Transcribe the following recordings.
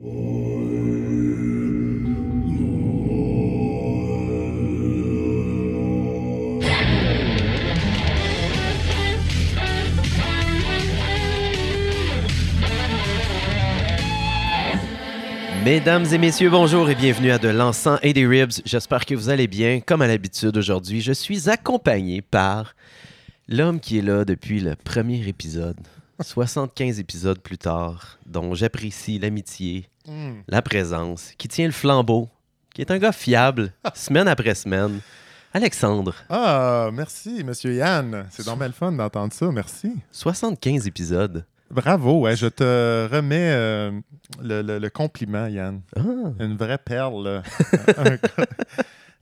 Mesdames et messieurs, bonjour et bienvenue à De l'encens et des ribs. J'espère que vous allez bien. Comme à l'habitude aujourd'hui, je suis accompagné par l'homme qui est là depuis le premier épisode, 75 épisodes plus tard, dont j'apprécie l'amitié, Hmm. la présence, qui tient le flambeau, qui est un gars fiable, semaine après semaine. Alexandre, Ah, merci, Monsieur Yann. C'est normal fun d'entendre ça. Merci. 75 épisodes. Bravo. ouais, je te remets euh, le, le- le compliment, Yann. Ah, Une vraie perle. Un gars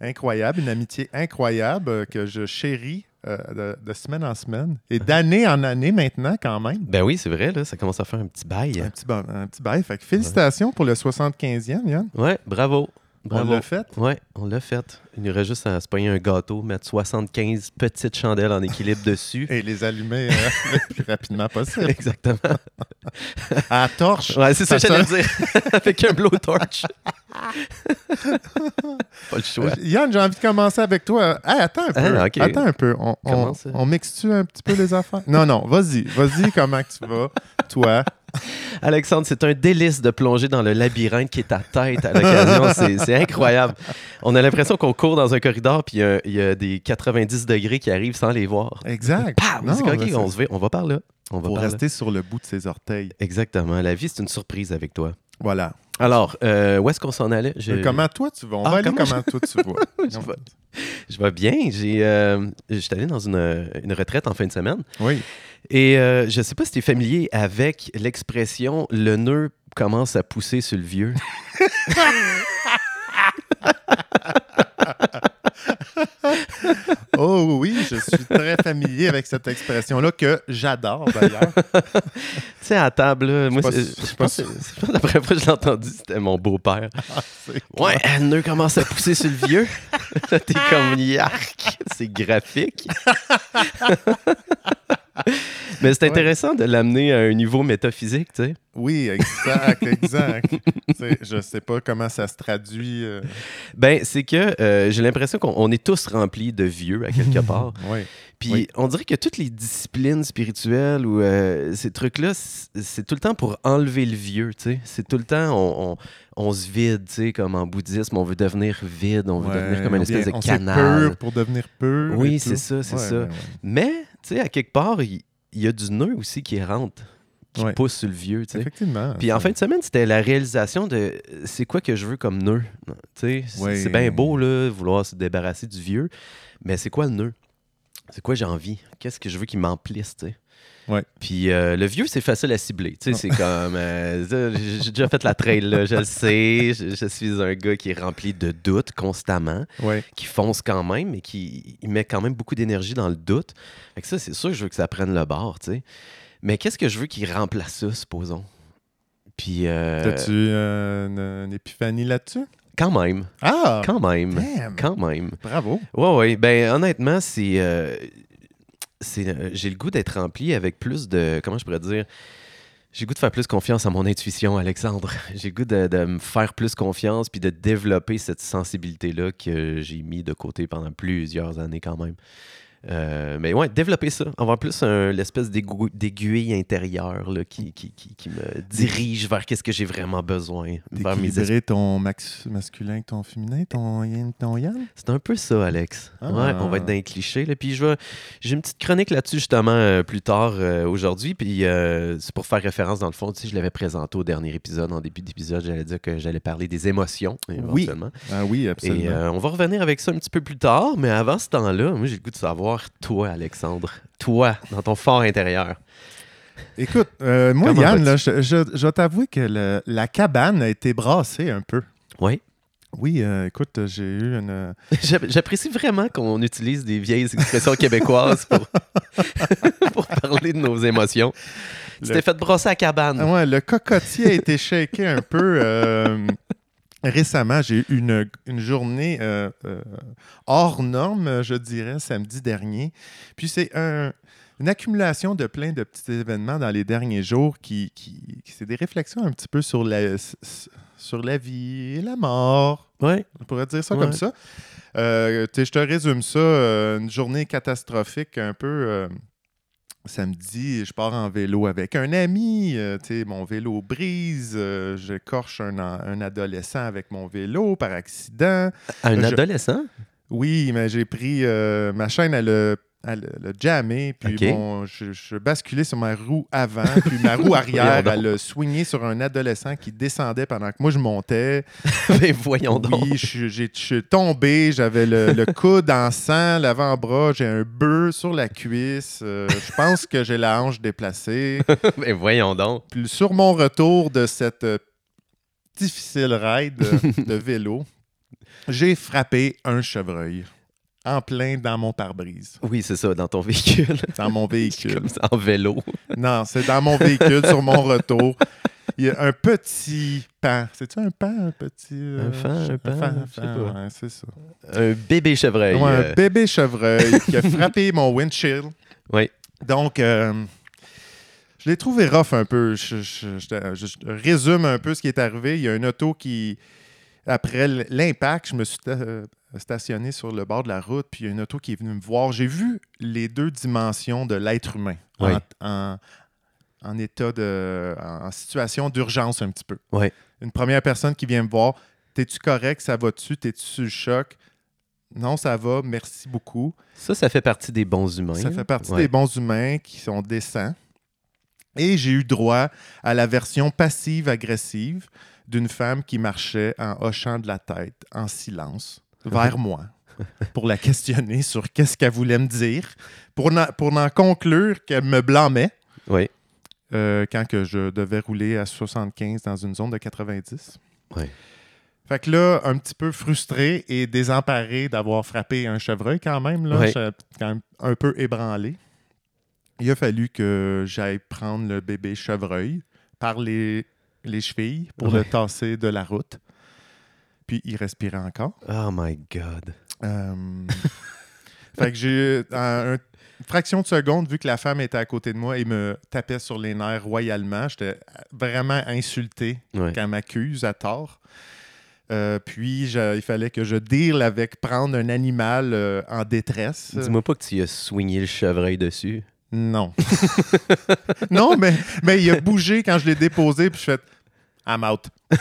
incroyable, une amitié incroyable euh, que je chéris euh, de, de semaine en semaine et d'année en année maintenant, quand même. ben oui, c'est vrai, là, ça commence à faire un petit bail. Un petit, ba- un petit bail. Fait que félicitations pour le 75e, Yann. Ouais, bravo. On l'a fait? Ouais, on l'a fait. Il nous reste juste à se pogner un gâteau, mettre 75 petites chandelles en équilibre dessus. Et les allumer euh, le plus rapidement possible. Exactement. À la torche. Ouais, c'est ça, que j'allais dire. Avec un blowtorch. Pas le choix. Yann, j'ai envie de commencer avec toi. Hey, attends un peu. Ah, ok. Attends un peu. On, on, mixe-tu un petit peu les affaires? Non, non, vas-y. Vas-y, comment tu vas, toi? Alexandre, c'est un délice de plonger dans le labyrinthe qui est ta tête à l'occasion. C'est- C'est incroyable. On a l'impression qu'on court dans un corridor puis il y a- il y, a des 90 degrés qui arrivent sans les voir. Exact. On Non, on, se va, on va par là. On va Pour par là. rester sur le bout de ses orteils. Exactement. La vie, c'est une surprise avec toi. Voilà. Alors, euh, où est-ce qu'on s'en allait? Je- Comment toi tu vas? On Ah, va aller comment comment toi tu vas? Je vais- Je vais bien. J'ai, euh, J'étais allé dans une, une retraite en fin de semaine. Oui. Et euh, je ne sais pas si tu es familier avec l'expression le nœud commence à pousser sur le vieux. Oh oui, je suis très familier avec cette expression-là que j'adore d'ailleurs. tu sais, à table, là, moi, je pense que la première fois que je l'ai entendu, c'était mon beau-père. C'est- Ouais, le nœud commence à pousser sur le vieux. T'es comme yark, c'est graphique. Mais c'est Ouais. intéressant de l'amener à un niveau métaphysique, tu sais. Oui, exact, exact. Je sais pas comment ça se traduit. euh, Ben, c'est que euh, j'ai l'impression qu'on on est tous remplis de vieux à quelque part. Oui. Puis Oui. on dirait que toutes les disciplines spirituelles ou euh, ces trucs-là, c'est tout le temps pour enlever le vieux, tu sais. C'est tout le temps, on, on- on se vide, tu sais, comme en bouddhisme, on veut devenir vide, on veut Ouais, devenir comme une espèce vient- de on canal. pur pour devenir pur. Oui, c'est ça, c'est Ouais, ça. Mais, sais, à quelque part, il il y, a du nœud aussi qui rentre, qui Ouais. pousse sur le vieux, tu sais. Effectivement. Puis en fin de semaine, c'était la réalisation de c'est quoi que je veux comme nœud. Tu sais, c'est- Oui. c'est bien beau, là, vouloir se débarrasser du vieux, mais c'est quoi le nœud? C'est quoi j'ai envie? Qu'est-ce que je veux qui m'emplisse, tu sais? Ouais. Puis euh, le vieux, c'est facile à cibler. Tu sais, c'est comme. euh, j'ai déjà fait la trail, là, je le sais. Je, je suis un gars qui est rempli de doutes constamment, Ouais. qui fonce quand même, mais qui il met quand même beaucoup d'énergie dans le doute. Fait que ça, c'est sûr que je veux que ça prenne le bord, tu sais. Mais qu'est-ce que je veux qui remplace ça, supposons? Puis. euh, T'as-tu euh, une, une épiphanie là-dessus? Quand même. Ah! Quand même. Damn! Quand même. Bravo! Ouais, ouais. Ben, honnêtement, c'est. c'est euh, J'ai le goût d'être rempli avec plus de. Comment je pourrais dire? J'ai le goût de faire plus confiance à mon intuition, Alexandre. J'ai le goût de, de me faire plus confiance puis de développer cette sensibilité-là que j'ai mis de côté pendant plusieurs années quand même. Euh, mais ouais, développer ça. Avoir plus un- l'espèce d'aiguille intérieure là, qui, qui, qui, qui me dirige vers qu'est-ce que j'ai vraiment besoin. Vers mes ton max masculin ton féminin, ton yin, ton yang? C'est un peu ça, Alex. Ah. Ouais, on va être dans les clichés. Là. Puis je vais... j'ai une petite chronique là-dessus justement euh, plus tard euh, aujourd'hui. Puis c'est pour faire référence dans le fond. Tu sais, je l'avais présenté au dernier épisode. En début d'épisode, j'allais dire que j'allais parler des émotions Oui, éventuellement. Ah oui, absolument. Et on va revenir avec ça un petit peu plus tard. Mais avant ce temps-là, moi j'ai le goût de savoir, toi, Alexandre, toi, dans ton fort intérieur. Écoute, euh, moi, Comment Yann, là, je, je- t'avouer que le- la cabane a été brassée un peu. Oui. Oui, euh, écoute, j'ai eu une. J'a- J'apprécie vraiment qu'on utilise des vieilles expressions québécoises pour, pour parler de nos émotions. Tu Le- t'es fait brosser à cabane. Ah ouais, le cocotier a été shaké un peu. euh, récemment, j'ai eu une, une journée euh, euh, hors norme, je dirais, samedi dernier. Puis c'est un. une accumulation de plein de petits événements dans les derniers jours qui, qui, qui- c'est des réflexions un petit peu sur la, sur la vie et la mort. Ouais. On pourrait dire ça Ouais. comme ça. Euh, je te résume ça. une journée catastrophique, un peu. Samedi, je pars en vélo avec un ami. euh, mon vélo brise. euh, je corche un, en- un adolescent avec mon vélo par accident. Un Je- adolescent? Oui, mais j'ai pris euh, ma chaîne, elle a, elle a jammé, puis bon, je, je basculais sur ma roue avant, puis ma roue arrière, elle a swingé sur un adolescent qui descendait pendant que moi je montais. Mais voyons donc. Je, je suis tombé, j'avais le, le coude en sang, l'avant-bras, j'ai un bœuf sur la cuisse. euh, je pense que j'ai la hanche déplacée. Mais voyons donc. Puis sur mon retour de cette euh, difficile ride de vélo, j'ai frappé un chevreuil en plein dans mon pare-brise, Oui, c'est ça, dans ton véhicule. dans mon véhicule. Comme ça, en vélo. Non, c'est dans mon véhicule sur mon retour. Il y a un petit pan. C'est-tu un pan, un petit... euh, Un fan, un fan, je sais pas. ouais, c'est ça. Un bébé chevreuil. Ouais, euh, un bébé chevreuil qui a frappé mon windshield. Oui. Donc, euh, je l'ai trouvé rough un peu. Je, je- je- je- je résume un peu ce qui est arrivé. Il y a une auto qui, après l'impact, je me suis stationné sur le bord de la route, puis il y a une auto qui est venue me voir. J'ai vu les deux dimensions de l'être humain Oui. en, en- en état de. en situation d'urgence un petit peu. Oui. Une première personne qui vient me voir. T'es-tu correct? Ça va-tu? T'es-tu sur le choc? Non, ça va. Merci beaucoup. Ça, ça fait partie des bons humains. Ça fait partie Ouais. des bons humains qui sont décents. Et j'ai eu droit à la version passive-agressive d'une femme qui marchait en hochant de la tête, en silence, vers moi, pour la questionner sur qu'est-ce qu'elle voulait me dire, pour n'en, pour n'en conclure qu'elle me blâmait Oui. euh, quand que je devais rouler à 75 dans une zone de 90. Ouais. Fait que là, un petit peu frustré et désemparé d'avoir frappé un chevreuil quand même, là, quand même un peu ébranlé. Il a fallu que j'aille prendre le bébé chevreuil par les, les chevilles pour le tasser de la route. Puis il respirait encore. Oh my God. Euh, fait que j'ai en une fraction de seconde, vu que la femme était à côté de moi et me tapait sur les nerfs royalement, j'étais vraiment insulté Ouais. qu'elle m'accuse à tort. Euh, puis je- il fallait que je deal avec prendre un animal euh, en détresse. Dis-moi pas que tu as swingé le chevreuil dessus. Non. non, mais, mais il a bougé quand je l'ai déposé, puis je fais I'm out.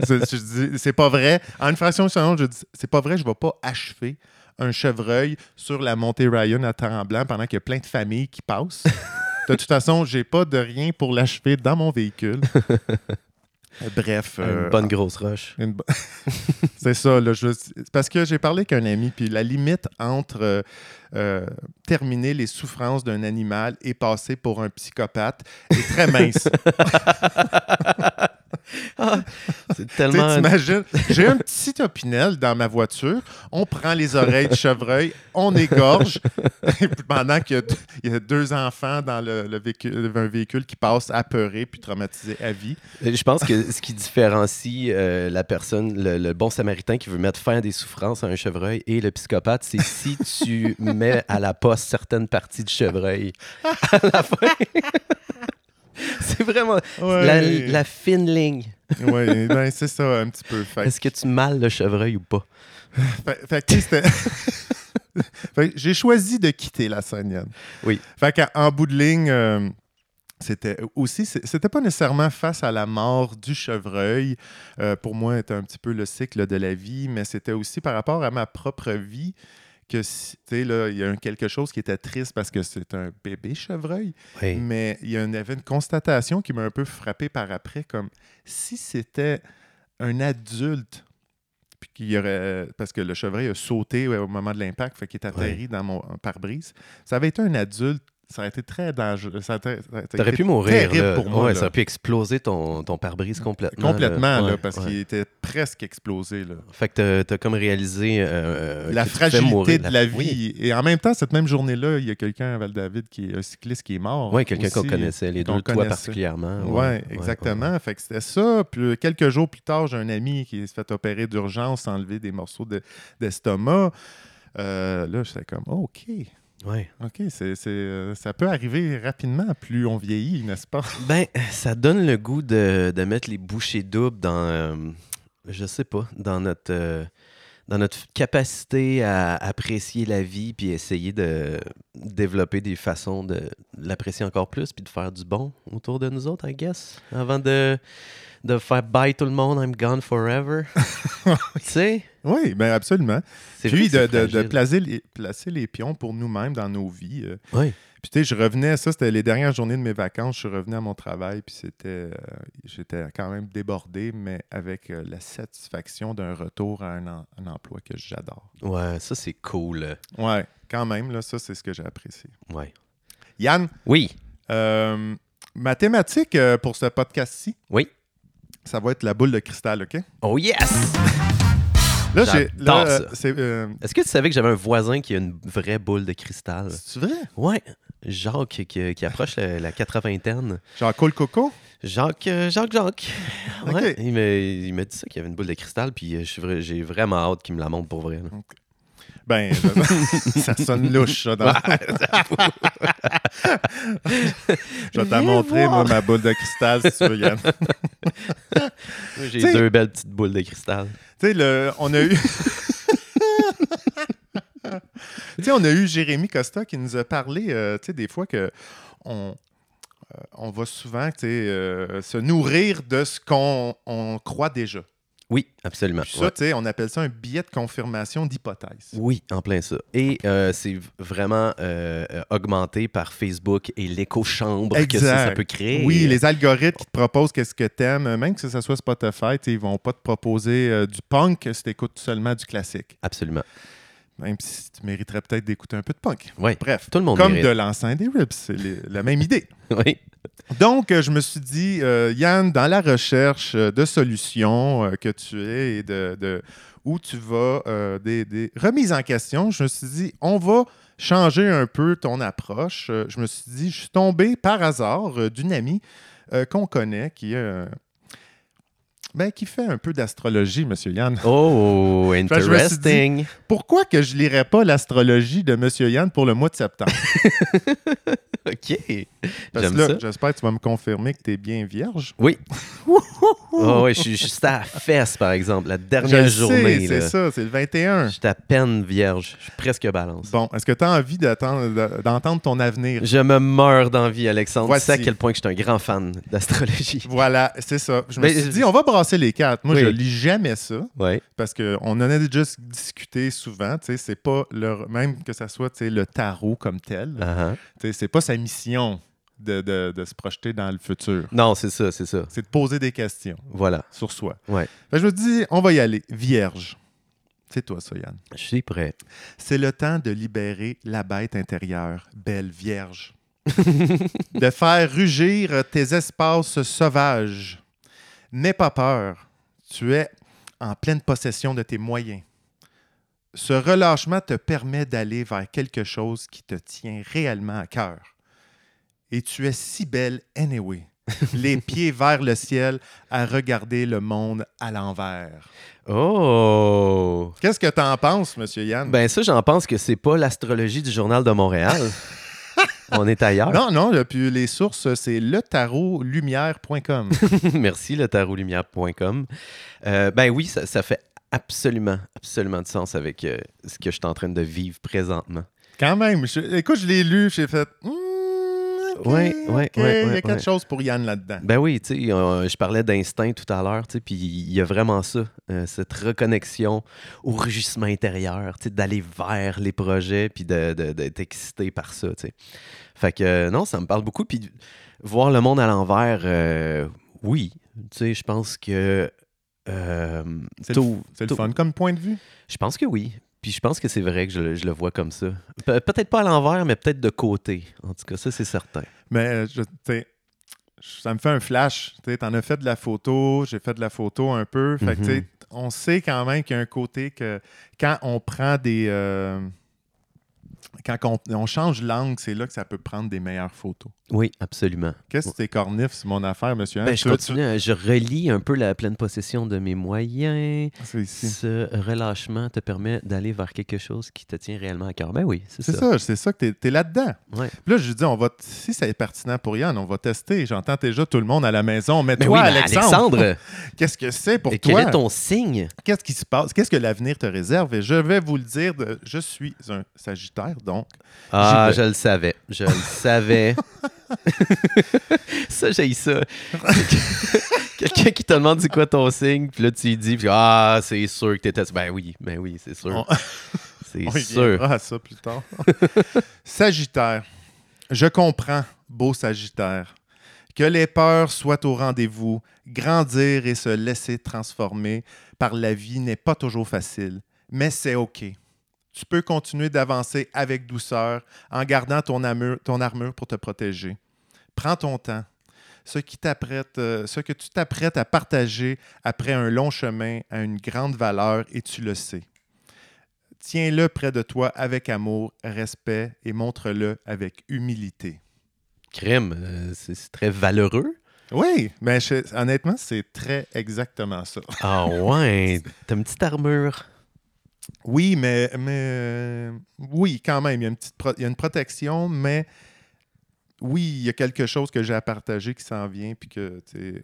C'est- je dis, c'est pas vrai. En une fraction de seconde, je dis c'est pas vrai, je vais pas achever un chevreuil sur la montée Ryan à Tremblant pendant qu'il y a plein de familles qui passent. De toute façon, j'ai pas de rien pour l'achever dans mon véhicule. Bref. euh, Une bonne grosse roche. bo- c'est ça, là. je- parce que j'ai parlé avec un ami, puis la limite entre euh, euh, terminer les souffrances d'un animal et passer pour un psychopathe est très mince. C'est Tu sais, tellement. t'imagines, j'ai un petit opinel dans ma voiture, on prend les oreilles du chevreuil, on égorge, et puis pendant qu'il y a, deux- il y a deux enfants dans le, le véhicule, un véhicule qui passe apeuré puis traumatisé à vie. Je pense que ce qui différencie euh, la personne, le, le bon samaritain qui veut mettre fin à des souffrances à un chevreuil et le psychopathe, c'est si tu mets à la poste certaines parties du chevreuil à la fin. c'est vraiment la, Ouais. la fine ligne. Ouais, ben, c'est ça un petit peu. Fait Est-ce que tu mâles le chevreuil ou pas? Fait, fait que, c'était- j'ai choisi de quitter la Sonienne. Oui. Fait qu'en bout de ligne, euh, c'était aussi, c'était pas nécessairement face à la mort du chevreuil. euh, pour moi, c'était un petit peu le cycle de la vie, mais c'était aussi par rapport à ma propre vie que, tu sais, là, il y a un quelque chose qui était triste parce que c'est un bébé chevreuil. Oui. Mais il y en avait une constatation qui m'a un peu frappé par après, comme si c'était un adulte, puis qu'il y aurait, parce que le chevreuil a sauté ouais, au moment de l'impact, fait qu'il est atterri dans mon pare-brise. Ça avait été un adulte, ça aurait été très dangereux. Ça aurait, pu mourir. terrible là. pour moi. Ouais, là. ça aurait pu exploser ton, ton pare-brise complètement. Complètement, là, Ouais, parce ouais. qu'il était presque explosé. Là. Fait que t'as- t'as comme réalisé. euh, la tu te fais fragilité de la vie. Oui, Et en même temps, cette même journée-là, il y a quelqu'un à Val-David, qui est un cycliste qui est mort. Ouais, quelqu'un qu'on connaissait, les deux, toi particulièrement. Oui, exactement. Fait que c'était ça. Puis quelques jours plus tard, j'ai un ami qui s'est fait opérer d'urgence, enlever des morceaux de- d'estomac. Euh, là, j'étais comme, OK, Ouais. OK, c'est, c'est, euh, ça peut arriver rapidement plus on vieillit, n'est-ce pas? Ben, ça donne le goût de, de mettre les bouchées doubles dans, euh, je sais pas, dans notre, euh, dans notre capacité à apprécier la vie puis essayer de développer des façons de l'apprécier encore plus puis de faire du bon autour de nous autres, I guess, avant de, de faire bye tout le monde, I'm gone forever. tu sais? Oui, bien absolument. Puis de, de- de placer, les, placer les pions pour nous-mêmes dans nos vies. euh. Oui. Puis tu sais, je revenais, ça c'était les dernières journées de mes vacances, je suis revenu à mon travail, puis c'était, euh, j'étais quand même débordé, mais avec euh, la satisfaction d'un retour à un, en- un emploi que j'adore. Ouais, ça c'est cool. Ouais, quand même, là, ça c'est ce que j'ai apprécié. Ouais. Yann, Oui. euh, ma thématique pour ce podcast-ci, Oui. Ça va être la boule de cristal, OK? Oh yes! Là, j'ai. Euh, euh, Est-ce que tu savais que j'avais un voisin qui a une vraie boule de cristal? c'est vrai? Ouais. Jacques qui, qui approche la, la 80 Genre Cole Coco? Jacques, euh, Jacques, Jacques. Ouais, il m'a dit ça qu'il y avait une boule de cristal, puis j'ai vraiment hâte qu'il me la montre pour vrai. Ben, ça sonne louche, ça. dans- Je vais t'en montrer, moi, ma boule de cristal, si tu veux, Yann. J'ai deux belles petites boules de cristal. Tu sais, le- on a eu. tu sais, on a eu Jérémy Costa qui nous a parlé, euh, tu sais, des fois que on, euh, on va souvent, euh, se nourrir de ce qu'on on croit déjà. Oui, absolument. Puis ça, ouais. tu sais, on appelle ça un billet de confirmation d'hypothèse. Oui, en plein ça. Et euh, c'est vraiment euh, euh, augmenté par Facebook et l'écho-chambre que ça, peut créer. Oui, les algorithmes qui te proposent qu'est-ce que t'aimes, même que ce soit Spotify, ils vont pas te proposer euh, du punk si tu écoutes seulement du classique. Absolument. Même si tu mériterais peut-être d'écouter un peu de punk. Oui, Bref, tout le monde comme mérite. de l'enceinte des Ribs, c'est les- la même idée. Oui. Donc, euh, je me suis dit, euh, Yann, dans la recherche euh, de solutions euh, que tu es et de, de- où tu vas, euh, des, des remises en question, je me suis dit, on va changer un peu ton approche. Je me suis dit, je suis tombé par hasard d'une amie qu'on connaît qui, est, ben, qui fait un peu d'astrologie, Monsieur Yann. Oh, je dit- interesting. Pourquoi que je lirais pas l'astrologie de Monsieur Yann pour le mois de septembre? OK. Parce J'aime que là, ça. j'espère que tu vas me confirmer que tu es bien vierge. Oui. Oh, oui, je suis juste à la fesse, par exemple, la Je dernière le journée. c'est ça, c'est le 21. Je suis à peine vierge. Je suis presque balance. Bon, est-ce que tu as envie d'entendre ton avenir? Je me meurs d'envie, Alexandre. Voici. Tu sais à quel point que je suis un grand fan d'astrologie. Voilà, c'est ça. Je me Mais- suis dit, on va brasser les cartes. Moi, Oui. je lis jamais ça Oui. parce qu'on en a déjà discuté souvent. Tu sais, c'est pas le, même que ça soit tu sais, le tarot comme tel. Uh-huh. Tu sais, c'est pas sa mission de, de- de se projeter dans le futur. Non, c'est ça, c'est ça. C'est de poser des questions Voilà. sur soi. Ouais. Que je me dis, on va y aller. Vierge. C'est toi, ça, Yann. Je suis prêt. C'est le temps de libérer la bête intérieure, belle vierge. de faire rugir tes espaces sauvages. N'aie pas peur. Tu es en pleine possession de tes moyens. Ce relâchement te permet d'aller vers quelque chose qui te tient réellement à cœur. Et tu es si belle anyway. Les pieds vers le ciel à regarder le monde à l'envers. Oh! Qu'est-ce que tu en penses, Monsieur Yann? Ben ça, j'en pense que c'est pas l'astrologie du Journal de Montréal. On est ailleurs. Non, non, là, puis les sources, c'est letarotlumière.com. Merci, le tarotlumière.com. Euh, ben oui, ça, ça fait absolument, absolument de sens avec euh, ce que je suis en train de vivre présentement. Quand même. je- écoute, je l'ai lu, j'ai fait. Hmm, ok, Ouais, ouais, ok, ouais, Il y a quelque chose pour Yann là-dedans. Ben oui, tu sais, je parlais d'instinct tout à l'heure, tu sais, puis il y a vraiment ça, euh, cette reconnexion au rugissement intérieur, tu sais, d'aller vers les projets, puis de- de- d'être excité par ça, tu sais. Fait que euh, non, ça me parle beaucoup, puis voir le monde à l'envers, euh, oui, tu sais, je pense que... C'est le, le fun comme point de vue? Je pense que oui. Puis je pense que c'est vrai que je, le- je le vois comme ça. Pe- peut-être pas à l'envers, mais peut-être de côté. En tout cas, ça, c'est certain. Mais euh, je- tu sais, ça me fait un flash. Tu en as fait de la photo, j'ai fait de la photo un peu. Fait que, tu sais, Mhm. on sait quand même qu'il y a un côté que quand on prend des. euh, quand on, on change l'angle, c'est là que ça peut prendre des meilleures photos. Oui, absolument. Qu'est-ce que t'es cornif, c'est mon affaire, monsieur? hein? Ben, je Tu- continue, à- je relis un peu la pleine possession de mes moyens. tu- C'est ici. Ce relâchement te permet d'aller vers quelque chose qui te tient réellement à cœur. Ben oui, c'est C'est ça. c'est ça que t'es es, là-dedans. Ouais. Là, je lui dis, on va, si ça est pertinent pour Yann, on va tester. J'entends déjà tout le monde à la maison. Mais Ben toi, oui, ben, Alexandre, Alexandre, qu'est-ce que c'est pour et toi? quel est ton signe? Qu'est-ce qui se passe? Qu'est-ce que l'avenir te réserve? Et je vais vous le dire, je suis un Sagittaire, donc. Ah, je le savais. Je le savais. ça, j'ai ça. Quelqu'un qui te demande c'est quoi ton signe, puis là, tu lui dis, puis, ah, c'est sûr que t'étais. Ben oui, ben oui, c'est sûr. On- C'est On sûr. à ça plus tard. Sagittaire. Je comprends, beau Sagittaire, que les peurs soient au rendez-vous, grandir et se laisser transformer par la vie n'est pas toujours facile, mais c'est OK. Tu peux continuer d'avancer avec douceur en gardant ton armure, ton armure pour te protéger. Prends ton temps. Ce, qui t'apprête, euh, ce que tu t'apprêtes à partager après un long chemin a une grande valeur et tu le sais. Tiens-le près de toi avec amour, respect et montre-le avec humilité. Crème, euh, c'est c'est très valeureux. Oui, mais je- honnêtement, c'est très exactement ça. Ah ouais, t'as une petite armure. Oui, mais, mais euh, oui, quand même, il y a une petite pro- il y a une protection, mais oui, il y a quelque chose que j'ai à partager qui s'en vient, puis que tu sais, euh,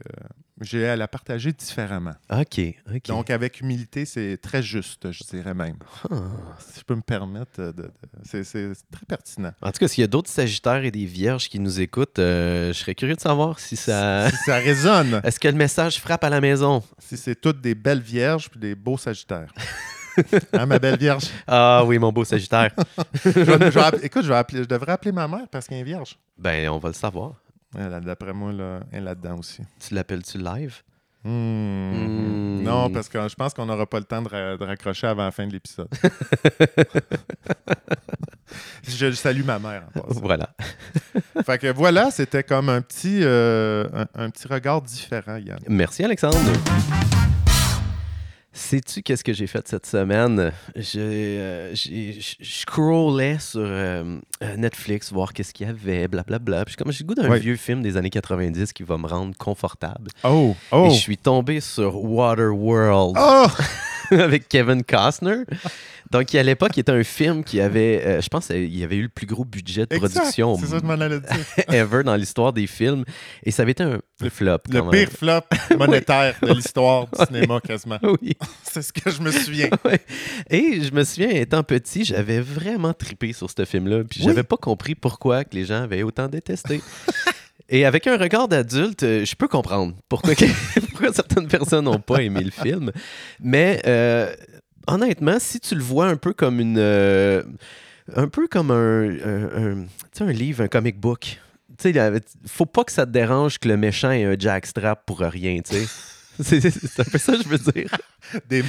j'ai à la partager différemment. OK, OK. Donc, avec humilité, c'est très juste, je dirais même. Ah. Si je peux me permettre, de- de- de- c'est c'est très pertinent. En tout cas, s'il y a d'autres Sagittaires et des Vierges qui nous écoutent, euh, je serais curieux de savoir si ça. Si ça résonne, Est-ce que le message frappe à la maison? si c'est toutes des belles vierges puis des beaux sagittaires. hein, ma belle vierge? Ah oui, mon beau Sagittaire. Je vais- je vais écoute, je, vais appeler- je devrais appeler ma mère parce qu'elle est vierge. ben, on va le savoir. D'après moi, là, elle est là-dedans aussi. Tu l'appelles-tu live? Hmm. Hmm. Non, parce que je pense qu'on n'aura pas le temps de, ra- de raccrocher avant la fin de l'épisode. je salue ma mère. En passant. Voilà. fait que voilà, c'était comme un petit, euh, un, un petit regard différent, Yann. Merci, Alexandre. Sais-tu qu'est-ce que j'ai fait cette semaine? Je, euh, scrollais sur euh, euh, Netflix, voir qu'est-ce qu'il y avait, blablabla. Puis comme j'ai le goût d'un Ouais. vieux film des années 90 qui va me rendre confortable. Oh! Et Oh! je suis tombé sur Waterworld Oh! avec Kevin Costner. Donc, à l'époque, il était un film qui avait, euh, je pense, y avait eu le plus gros budget de Exact, production ça je ever dans l'histoire des films. Et ça avait été un flop. Le quand pire même. flop monétaire de l'histoire du cinéma, quasiment. Oui. C'est ce que je me souviens. Et je me souviens, étant petit, j'avais vraiment tripé sur ce film-là. Puis Oui. j'avais pas compris pourquoi que les gens avaient autant détesté. Et avec un regard d'adulte, euh, je peux comprendre pourquoi, certaines personnes n'ont pas aimé le film. Mais euh, honnêtement, si tu le vois un peu comme une. euh, un peu comme un, un, un- un livre, un comic book. Tu sais, faut pas que ça te dérange que le méchant ait un jackstrap pour rien, tu sais. C'est un peu ça que je veux dire. Des,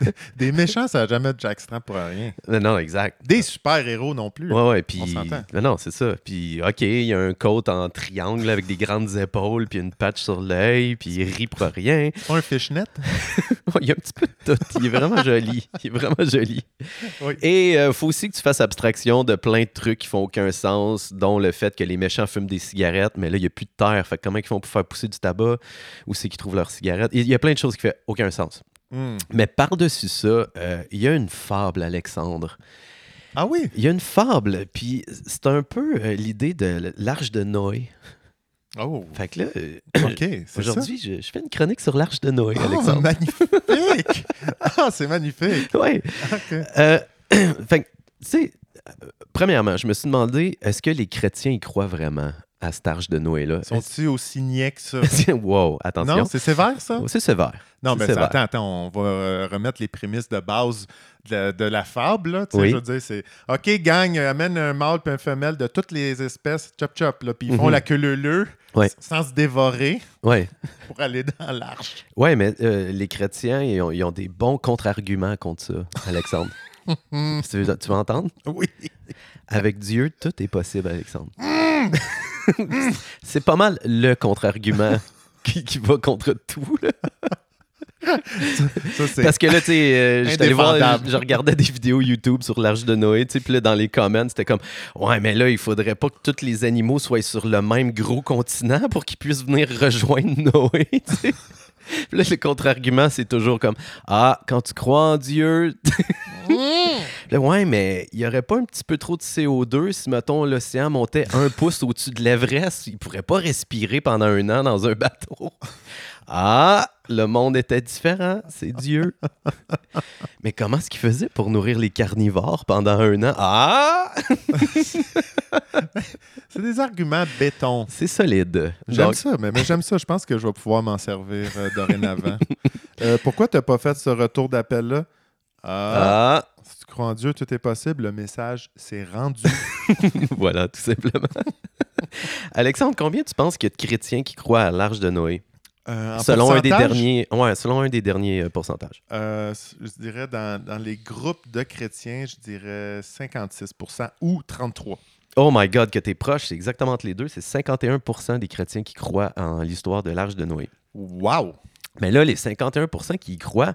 des méchants, ça n'a jamais de jackstrap pour rien. Non, non, exact. Des super-héros non plus. Ouais, ouais, puis. On s'entend. Non, c'est ça. Puis, OK, il y a un coat en triangle avec des grandes épaules, puis une patch sur l'œil, puis il rit pour rien. Un fishnet. il y a un petit peu de tout. Il est vraiment joli. Il est vraiment joli. Oui. Et il faut aussi que tu fasses abstraction de plein de trucs qui font aucun sens, dont le fait que les méchants fument des cigarettes, mais là, il n'y a plus de terre. Fait comment ils font pour faire pousser du tabac? Où c'est qu'ils trouvent leurs cigarettes? Il y a plein de choses qui font aucun sens. Hmm. Mais par-dessus ça, euh, il y a une fable, Alexandre. Ah oui? Il y a une fable, puis c'est un peu euh, l'idée de l'arche de Noé. Oh, Fait que là, euh, aujourd'hui, je, je fais une chronique sur l'arche de Noé, Oh, Alexandre. magnifique! ah, c'est magnifique. Euh, fait que, tu sais, premièrement, je me suis demandé, est-ce que les chrétiens y croient vraiment? De Noé-là? Sont-ils aussi niais que ça? Wow, attention. Non, c'est sévère, ça? Oh, c'est sévère. Non, mais sévère. attends, attends, on va euh, remettre les prémices de base de la, de la fable. Là, Oui. Je veux dire, c'est OK, gang, amène un mâle et une femelle de toutes les espèces, chop chop, là, puis ils font Mhm. la queue leu Ouais. sans se dévorer Ouais. pour aller dans l'arche. Ouais, mais euh, les chrétiens, ils ont, ils ont des bons contre-arguments contre ça, Alexandre. Tu, veux, tu veux entendre? Oui. Avec Dieu, tout est possible, Alexandre. c'est pas mal le contre-argument qui, qui va contre tout. là. Ça, c'est... Parce que là, tu sais, euh, j'étais voir, je, je regardais des vidéos YouTube sur l'Arche de Noé, tu sais, puis là, dans les comments, c'était comme Ouais, mais là, il faudrait pas que tous les animaux soient sur le même gros continent pour qu'ils puissent venir rejoindre Noé, tu sais. Puis là, le contre-argument, c'est toujours comme Ah, quand tu crois en Dieu. Là, ouais, mais il y aurait pas un petit peu trop de CO2 si, mettons, l'océan montait un pouce au-dessus de l'Everest? Il pourrait pas respirer pendant un an dans un bateau. Ah, le monde était différent, c'est Dieu. mais comment est-ce qu'il faisait pour nourrir les carnivores pendant un an? Ah, c'est des arguments béton. c'est solide. J'aime Donc, ça, mais, mais j'aime ça. Je pense que je vais pouvoir m'en servir euh, dorénavant. Euh, pourquoi tu n'as pas fait ce retour d'appel-là? Ah, Ah, crois en Dieu, tout est possible. Le message s'est rendu. voilà, tout simplement. Alexandre, combien tu penses qu'il y a de chrétiens qui croient à l'Arche de Noé? Euh, Selon un des derniers, ouais, selon un des derniers euh, pourcentages. euh, je dirais dans, dans les groupes de chrétiens, je dirais 56% ou 33 Oh my God, que t'es proche, c'est exactement entre les deux. C'est 51% des chrétiens qui croient en l'histoire de l'Arche de Noé. Wow! Mais là, les 51% qui y croient,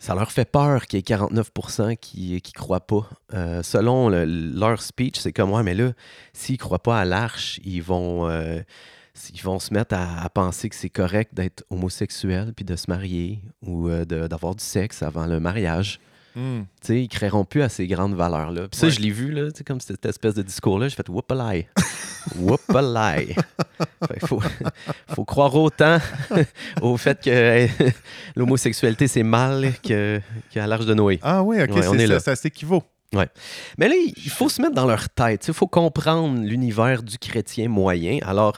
ça leur fait peur qu'il y ait 49% qui ne croient pas. Euh, selon le- leur speech, c'est comme, ouais, mais là, s'ils ne croient pas à l'arche, ils vont, euh, ils vont se mettre à, penser que c'est correct d'être homosexuel puis de se marier ou euh, d'avoir du sexe avant le mariage. Hmm. Tu sais, ils créeront plus à ces grandes valeurs-là. Puis ça, Ouais. je l'ai vu, là, comme cette espèce de discours-là, j'ai fait. Whoop-a-lie. Fait qu'il faut, faut croire autant au fait que l'homosexualité, c'est mal que- qu'à l'Arche de Noé. Ah oui, ok, Ouais, on est ça, là. ça s'équivaut. Mais là, il faut se mettre dans leur tête. Il faut comprendre l'univers du chrétien moyen. Alors,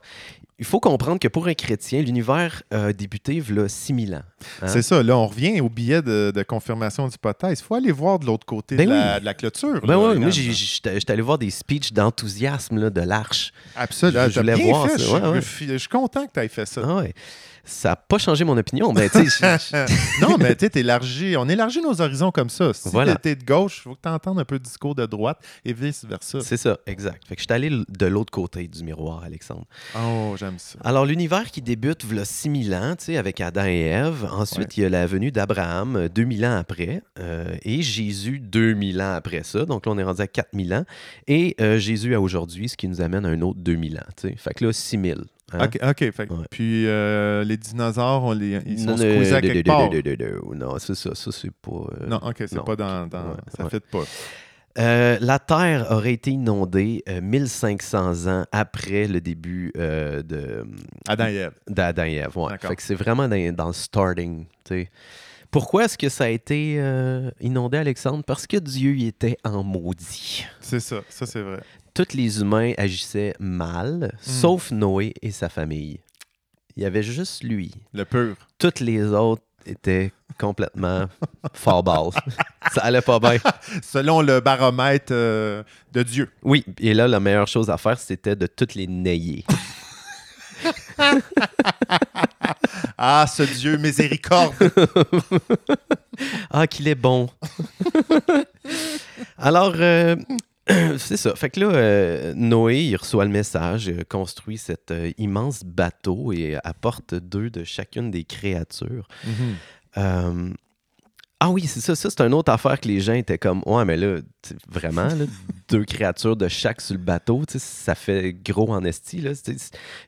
il faut comprendre que pour un chrétien, l'univers a débuté il 6000 ans. Hein? C'est ça, là, on revient au billet de, de confirmation d'hypothèse. Il faut aller voir de l'autre côté Ben de, la, oui. de la clôture. Ben là, ouais, moi, j'étais allé voir des speeches d'enthousiasme de l'arche. Absolument. je T'as voulais bien voir fait. ça, Je, ouais, ouais. je suis- je suis content que tu aies fait ça. Ah ouais. Ça n'a pas changé mon opinion, mais tu non, mais tu sais, élargi. On élargit nos horizons comme ça. Si Voilà. t'es de gauche, il faut que tu entendes un peu de discours de droite et vice-versa. c'est ça, exact. Fait que je suis allé de l'autre côté du miroir, Alexandre. Oh, j'aime ça. Alors, l'univers qui débute il 6000 ans, tu sais, avec Adam et Ève. Ensuite, il y a la venue d'Abraham, euh, 2000 ans après, euh, et Jésus, 2000 ans après ça. Donc là, on est rendu à 4000 ans. Et euh, Jésus à aujourd'hui, ce qui nous amène à un autre 2000 ans, tu sais. Fait que là, 6000. Hein? OK, fait Ouais. Puis euh, les dinosaures, on les, ils sont Non, squeezés à quelque part. non, c'est ça. Ça, c'est pas. euh, Non, OK, c'est pas dans... dans- Ouais, ça ouais. fait pas. Euh, la Terre aurait été inondée euh, 1500 ans après le début de, Adam et Ève. d'Adam et Ève. ouais. Fait que c'est vraiment dans, dans le starting. tu sais. Pourquoi est-ce que ça a été euh, inondé, Alexandre? Parce que Dieu y était en maudit. C'est ça, ça c'est vrai. Tous les humains agissaient mal, sauf Noé et sa famille. Il y avait juste lui. Le pur. Toutes les autres étaient complètement fort ça allait pas bien. Selon le baromètre euh, de Dieu. Oui, et là, la meilleure chose à faire, c'était de toutes les nayer. Ah, ce Dieu miséricorde. Ah, qu'il est bon. Alors, euh, c'est ça. Fait que là, euh, Noé, il reçoit le message, euh, construit cet euh, immense bateau et apporte deux de chacune des créatures. Mhm. Euh, ah oui, c'est ça. Ça, c'est une autre affaire que les gens étaient comme Ouais, mais là, vraiment, là, deux créatures de chaque sur le bateau, ça fait gros en esti. là.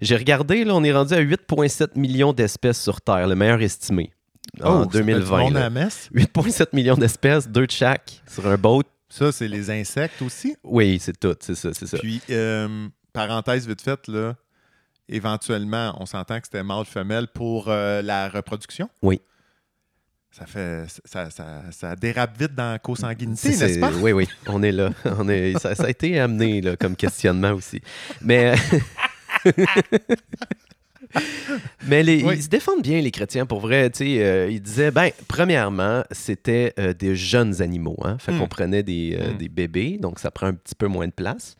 J'ai regardé, là, on est rendu à 8,7 millions d'espèces sur Terre, le meilleur estimé en Oh, ça fait du 2020. monde là. à la messe? 8,7 millions d'espèces, deux de chaque, sur un boat. Ça, c'est les insectes aussi? Oui, c'est tout, c'est ça, c'est ça. Puis, euh, parenthèse vite faite, là, éventuellement, on s'entend que c'était mâle-femelle pour euh, la reproduction? Oui. Ça fait ça, ça, ça dérape vite dans la consanguinité, C'est- n'est-ce pas? Oui, oui, on est là. On est, ça, ça a été amené là, comme questionnement aussi. Mais, Mais les- Oui. ils se défendent bien, les chrétiens, pour vrai. tu sais, euh, ils disaient, ben, premièrement, c'était euh, des jeunes animaux. Hein? Fait Hmm. qu'on prenait des, euh, Hmm. des bébés, donc ça prend un petit peu moins de place.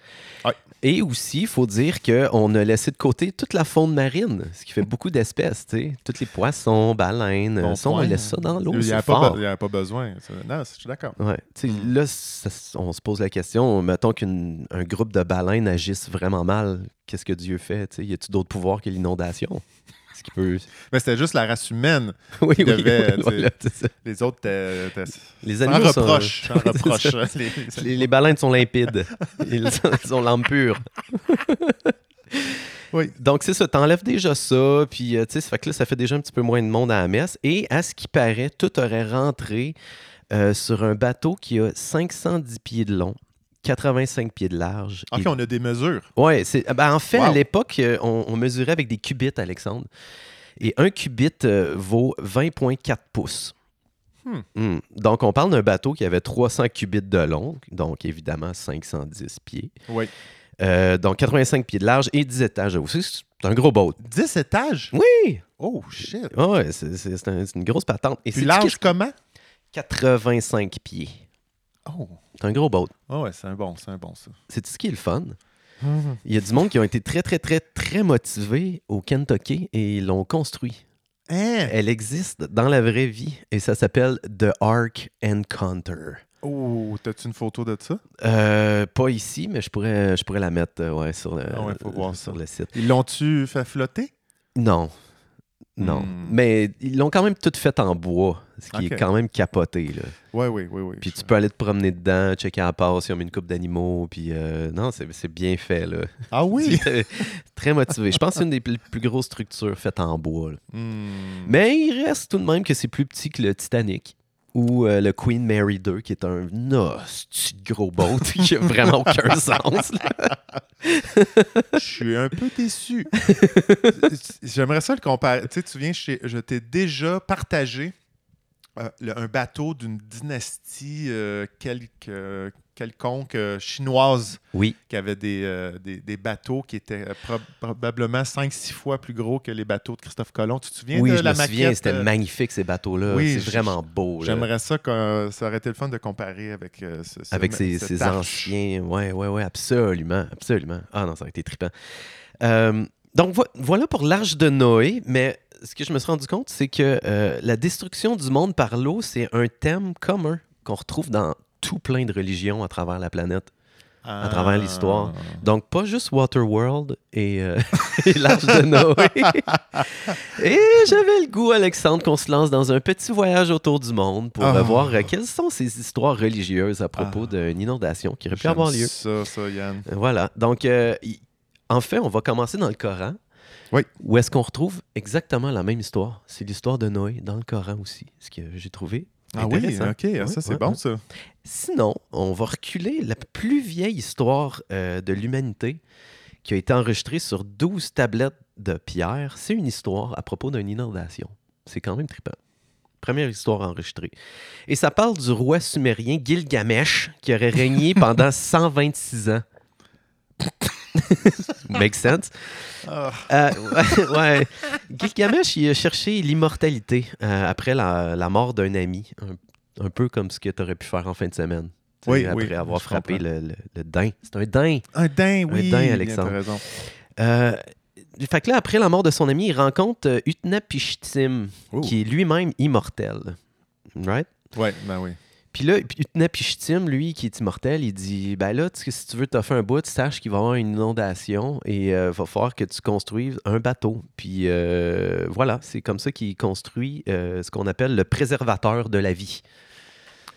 Et aussi, il faut dire qu'on a laissé de côté toute la faune marine, ce qui fait beaucoup d'espèces. tu sais. Tous les poissons, baleines, Bon ça, on laisse ça dans l'eau. Il n'y a, a pas besoin. Non, je suis d'accord. Ouais. Mm. Là, ça- on se pose la question, mettons qu'un groupe de baleines agisse vraiment mal, qu'est-ce que Dieu fait? Tu sais, y a-t-il d'autres pouvoirs que l'inondation? Ce qui peut. Mais c'était juste la race humaine. Oui, oui, devait, oui, voilà, ça. Les autres, t'es- t'es- Les sans animaux sont- reproche. Sans. Les- Les, les baleines sont limpides. Ils ont l'âme pure. Oui. Donc, c'est ça. T'enlèves déjà ça. Puis, euh, tu sais, ça fait que là, ça fait déjà un petit peu moins de monde à la messe. Et à ce qui paraît, tout aurait rentré euh, sur un bateau qui a 510 pieds de long, 85 pieds de large. OK, et- on a des mesures. Ouais, c'est ben, en fait à l'époque euh, on, on mesurait avec des qubits Alexandre. Et un qubit euh, vaut 20.4 pouces. Hmm. Hmm. Donc on parle d'un bateau qui avait 300 qubits de long, donc évidemment 510 pieds. Oui. Euh, donc 85 pieds de large et 10 étages. C'est un gros boat. 10 étages? Oui! Oh, shit. Ouais, c'est c'est- c'est un- c'est une grosse patente. Et c'est large comment? 85 pieds. Oh. C'est un gros boat. Ah ouais, c'est un bon, c'est un bon, ça. C'est ce qui est le fun. Il y a du monde qui ont été très, très, très, très motivés au Kentucky et ils l'ont construit. Hein? Elle existe dans la vraie vie et ça s'appelle The Ark Encounter. Oh, t'as-tu une photo de ça? Euh, pas ici, mais je pourrais, je pourrais la mettre euh, ouais, sur, le, Ah ouais, faut voir sur ça. le site. Ils l'ont-tu fait flotter? Non. Non. Hmm. Mais ils l'ont quand même tout fait en bois, ce qui est quand même capoté. Là. Oui, oui, oui, oui. Puis tu peux aller te promener dedans, checker la passe, ils ont mis une coupe d'animaux. Puis euh, non, c'est bien fait. Là. Ah oui? Très motivé. Je pense que c'est une des plus, plus grosses structures faites en bois. Hmm. Mais il reste tout de même que c'est plus petit que le Titanic ou euh, le Queen Mary 2, qui est un de gros boat qui a vraiment aucun sens. Je suis un peu déçu. J'aimerais ça le comparer. Tu sais, tu viens chez. Je t'ai déjà partagé euh, le- un bateau d'une dynastie euh, quelque- quelconque euh, chinoise Oui, qui avait des, euh, des, des bateaux qui étaient euh, prob- probablement 5-6 fois plus gros que les bateaux de Christophe Colomb. Tu te souviens oui de je la me maquette? souviens, c'était magnifique ces bateaux-là. oui, c'est vraiment beau. J'aimerais ça que ça aurait été le fun de comparer avec euh, ce, ce- Avec ces, ces anciens. Ouais, ouais, ouais, absolument, absolument. Ah non, ça aurait été trippant. Donc vo- voilà pour l'Arche de Noé, mais ce que je me suis rendu compte, c'est que la destruction du monde par l'eau, c'est un thème commun qu'on retrouve dans tout plein de religions à travers la planète. à travers l'histoire. Ah. Donc, pas juste Waterworld et, euh, et l'Arche de Noé. et j'avais le goût, Alexandre, qu'on se lance dans un petit voyage autour du monde pour Ah. voir euh, quelles sont ces histoires religieuses à propos Ah. d'une inondation qui aurait pu avoir lieu. ça, ça, Yann. Euh, Voilà. Donc, euh, y- en fait, on va commencer dans le Coran. Oui. Où est-ce qu'on retrouve exactement la même histoire? C'est l'histoire de Noé dans le Coran aussi, ce que j'ai trouvé Ah oui, ok, ah, ça c'est ouais, bon ouais. ça. Sinon, on va reculer la plus vieille histoire euh, de l'humanité qui a été enregistrée sur 12 tablettes de pierre. C'est une histoire à propos d'une inondation. C'est quand même trippant. Première histoire enregistrée. Et ça parle du roi sumérien Gilgamesh qui aurait régné pendant 126 ans. Make sense? Euh, ouais, ouais. Gilgamesh, il a cherché l'immortalité euh, après la, la mort d'un ami. Un, un peu comme ce que tu aurais pu faire en fin de semaine. Oui, après oui, avoir frappé le, le, le daim. C'est un daim. un daim, oui. daim, bien, Alexandre. raison. Euh, fait que là, après la mort de son ami, il rencontre euh, Utnapishtim, Oh. qui est lui-même immortel. Right? Ouais, ben oui. Puis là, Utnapishtim, lui, qui est immortel, il dit Ben là, si tu veux faire un bout, sache qu'il va y avoir une inondation et il va falloir que tu construises un bateau. Puis euh, voilà, c'est comme ça qu'il construit euh, ce qu'on appelle le préservateur de la vie.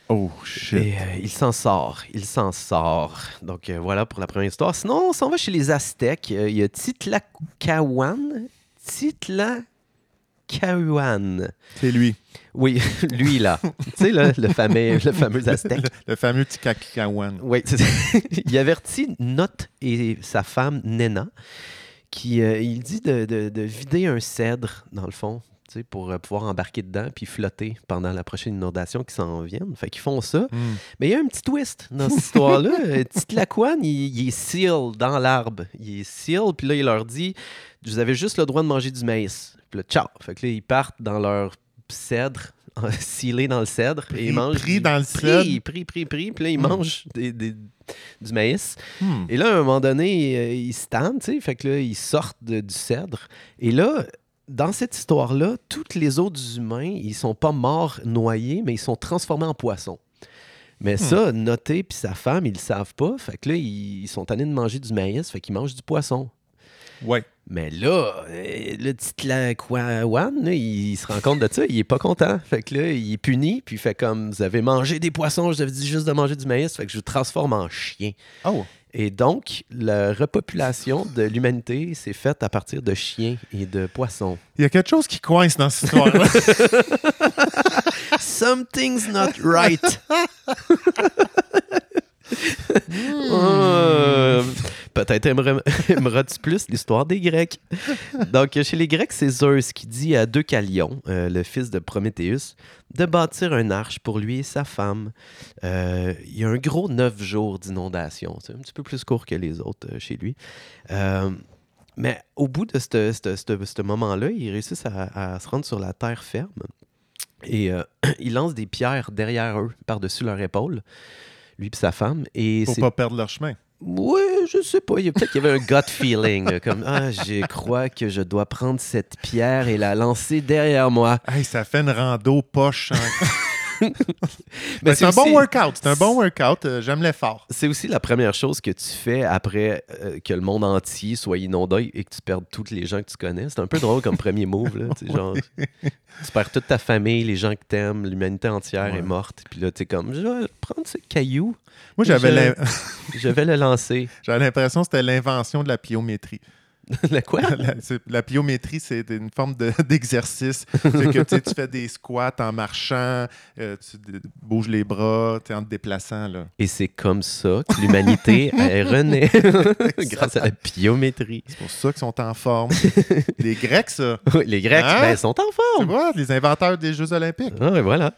Oh shit. Et euh, il s'en sort, il s'en sort. Donc euh, voilà pour la première histoire. Sinon, on s'en va chez les Aztèques. Euh, Il y a Titlacahuan. Titlacahuan. C'est lui. Oui, lui là. tu sais, là, le fameux, le fameux Aztèque. Le, le fameux Tikakawan. Oui, c'est ça. il avertit Not et sa femme Nena, qui euh, il dit de, de- de vider un cèdre, dans le fond, pour euh, pouvoir embarquer dedans puis flotter pendant la prochaine inondation qui s'en vient. Fait qu'ils font ça. Hmm. Mais il y a un petit twist dans cette histoire-là. Euh, Titlaquan, il, il est seal dans l'arbre. Il est seal, puis là, il leur dit Vous avez juste le droit de manger du maïs. Puis là, ciao. Fait que là, ils partent dans leur cèdre, scellé dans le cèdre, et Pris- pris du- dans le pris, cèdre? Pris, pris, pris. Puis là, ils mangent des- des- du maïs. Hmm. Et là, à un moment donné, euh, ils se tendent, tu sais, fait que là, ils sortent de- du cèdre. Et là, dans cette histoire-là, tous les autres humains, ils sont pas morts noyés, mais ils sont transformés en poissons. Mais Hmm. ça, Noté puis sa femme, ils le savent pas. Fait que là, ils, ils sont tannés de manger du maïs, fait qu'ils mangent du poisson. Ouais. Mais là, euh, le petit Tlaquawan, là, il se rend compte de ça, il est pas content. Fait que là, il est puni, puis il fait comme vous avez mangé des poissons, je vous avais dit juste de manger du maïs, fait que je vous transforme en chien. Oh. Et donc, la repopulation de l'humanité s'est faite à partir de chiens et de poissons. Il y a quelque chose qui coince dans cette histoire-là. Something's not right. Euh, Peut-être aimeras-tu plus l'histoire des Grecs? Donc, chez les Grecs, c'est Zeus qui dit à Deucalion, euh, le fils de Prométhéeus, de bâtir un arche pour lui et sa femme. Euh, il y a un gros neuf jours d'inondation. C'est un petit peu plus court que les autres chez lui. Mais au bout de ce- moment-là, ils réussissent à, se rendre sur la terre ferme. Et ils lancent des pierres derrière eux, par-dessus leur épaule, lui et sa femme. Et Pour pas perdre leur chemin. oui, je sais pas. Il y a peut-être qu'il y avait un gut feeling. comme, ah, je crois que je dois prendre cette pierre et la lancer derrière moi. Hey, ça fait une rando poche. hein. Mais c'est un aussi- bon workout. C'est un bon workout. Euh, J'aime l'effort. C'est aussi la première chose que tu fais après euh, que le monde entier soit inondé et que tu perdes tous les gens que tu connais. C'est un peu drôle comme premier move. Là, genre, tu perds toute ta famille, les gens que t'aimes, l'humanité entière Ouais. est morte. Puis là, tu es comme, je vais prendre ce caillou, Moi, j'avais Je- vais le lancer. j'avais l'impression que c'était l'invention de la pliométrie. la quoi? La, c'est- la pliométrie, c'est une forme de- d'exercice. que tu tu fais des squats en marchant, euh, tu bouges les bras, tu es en te déplaçant. Là. Et c'est comme ça que l'humanité renaît grâce à la biométrie. C'est pour ça qu'ils sont en forme. les Grecs, ça. Oui, les Grecs, Hein? ben, sont en Tu forme. vois, les inventeurs des Jeux olympiques. Ah, ouais, voilà.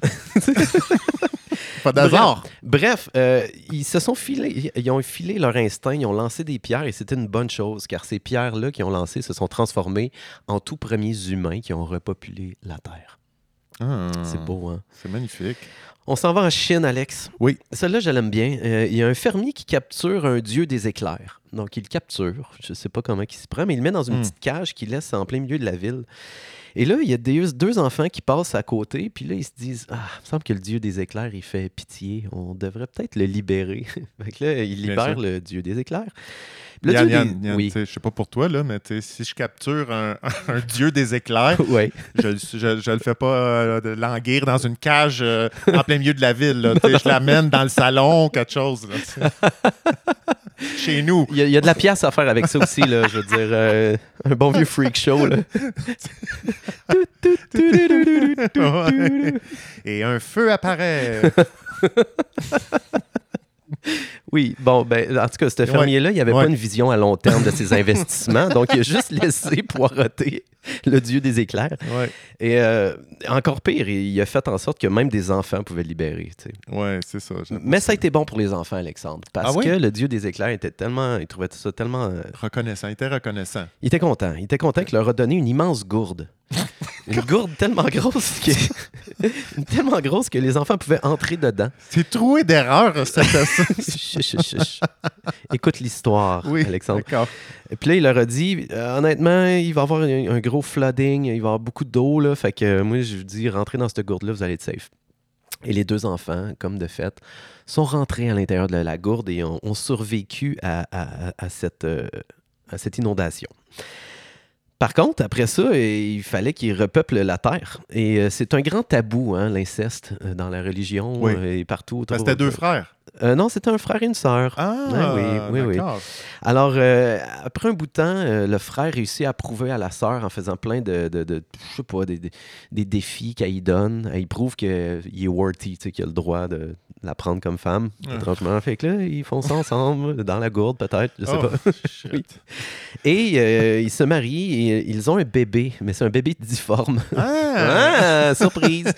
Pas d'hasard. Bref, euh, ils se sont filés, ils ont filé leur instinct, ils ont lancé des pierres et c'était une bonne chose car ces pierres-là qu'ils ont lancées se sont transformées en tout premiers humains qui ont repopulé la Terre. Ah, C'est beau, hein? C'est magnifique. On s'en va en Chine, Alex. Oui. Celle-là, je l'aime bien. Euh, il y a un fermier qui capture un dieu des éclairs. Donc, il le capture. Je ne sais pas comment il se prend, mais il le met dans une Hmm. petite cage qu'il laisse en plein milieu de la ville. Et là, il y a des, deux enfants qui passent à côté, puis là, ils se disent Ah, il me semble que le dieu des éclairs, il fait pitié. On devrait peut-être le libérer. fait que là, il libère le dieu des éclairs. Le Yann, dieu Yann, des... Yann, Oui. je sais pas pour toi, là, mais si je capture un, un dieu des éclairs, ouais. je, je, je le fais pas euh, languir dans une cage euh, en plein milieu de la ville. là. Je l'amène dans le salon, quelque chose. là. Chez nous. Il y, a, il y a de la pièce à faire avec ça aussi, là, je veux dire. euh, un bon vieux freak show. Là. Et un feu apparaît. Oui, bon, ben, en tout cas, ce fermier-là, il n'avait Ouais. pas une vision à long terme de ses investissements, donc il a juste laissé poireauter le dieu des éclairs. Ouais, Et euh, encore pire, il a fait en sorte que même des enfants pouvaient le libérer. tu sais. ouais c'est ça. Mais ça a été bon pour les enfants, Alexandre, parce Ah oui? que le dieu des éclairs était tellement, il trouvait ça tellement, euh, Reconnaissant, il était reconnaissant. il était content. Il était content qu'il leur a donné une immense gourde, une gourde tellement grosse que, tellement grosse que les enfants pouvaient entrer dedans. C'est troué d'erreurs, cette Écoute l'histoire, Oui, Alexandre. Et puis là, il leur a dit, euh, honnêtement, il va y avoir un, un gros flooding, il va y avoir beaucoup d'eau, là. Fait que euh, moi, je vous dis, rentrez dans cette gourde-là, vous allez être safe. Et les deux enfants, comme de fait, sont rentrés à l'intérieur de la gourde et ont, ont survécu à, à- à cette, euh, à cette inondation. Par contre, après ça, il fallait qu'ils repeuplent la terre. Et c'est un grand tabou, hein, l'inceste, dans la religion Oui. et partout autour. C'était deux frères. Euh, non, c'était un frère et une sœur. Ah, oui, oui, oui. Alors, euh, après un bout de temps, euh, le frère réussit à prouver à la sœur en faisant plein de, de, de- je sais pas, des, défis qu'elle y donne. Il prouve qu'il est worthy, tu sais, qu'il a le droit de la prendre comme femme, Ah. étrangement. Fait que là, ils font ça ensemble, dans la gourde peut-être, je sais Oh, pas. Oui. Et ils se marient et ils ont un bébé, mais c'est un bébé difforme. Ah, surprise!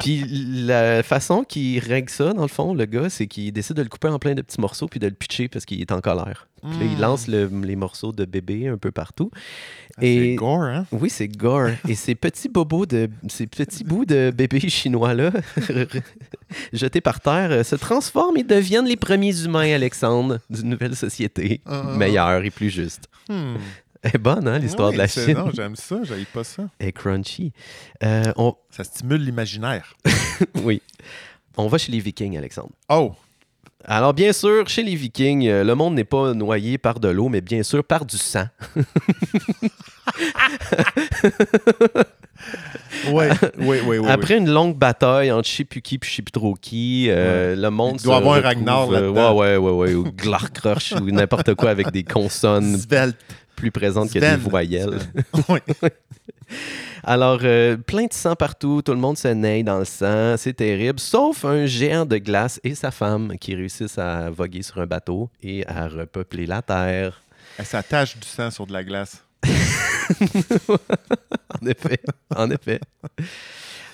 Puis la façon qu'il règle ça, dans le fond, le gars, c'est qu'il décide de le couper en plein de petits morceaux puis de le pitcher parce qu'il est en colère. Puis là, il Mm. lance le- les morceaux de bébé un peu partout. Ah, C'est gore, hein? oui, c'est gore. Et ces petits bobos de ces petits bouts de bébé chinois là, jetés par terre, se transforment et deviennent les premiers humains, Alexandre, d'une nouvelle société ah. meilleure et plus juste. Hmm. Elle est bonne, hein, l'histoire Oui, de la Chine. Non, j'aime ça, j'aille pas ça. Elle est crunchy. Euh, on... Ça stimule l'imaginaire. Oui. On va chez les Vikings, Alexandre. Oh! Alors, bien sûr, chez les Vikings, euh, le monde n'est pas noyé par de l'eau, mais bien sûr par du sang. Oui, oui, oui. oui, Après une longue bataille entre je sais plus qui puis je sais plus trop qui, euh, le monde Il doit se avoir un Ragnar euh, là-dedans. Ouais, ouais, ouais, ouais, ou Glarkrush ou n'importe quoi avec des consonnes Svelte. Plus présentes que des voyelles. Oui. Alors, euh, plein de sang partout, tout le monde se naille dans le sang, c'est terrible, sauf un géant de glace et sa femme qui réussissent à voguer sur un bateau et à repeupler la Terre. Ça tache du sang sur de la glace. En effet, en effet.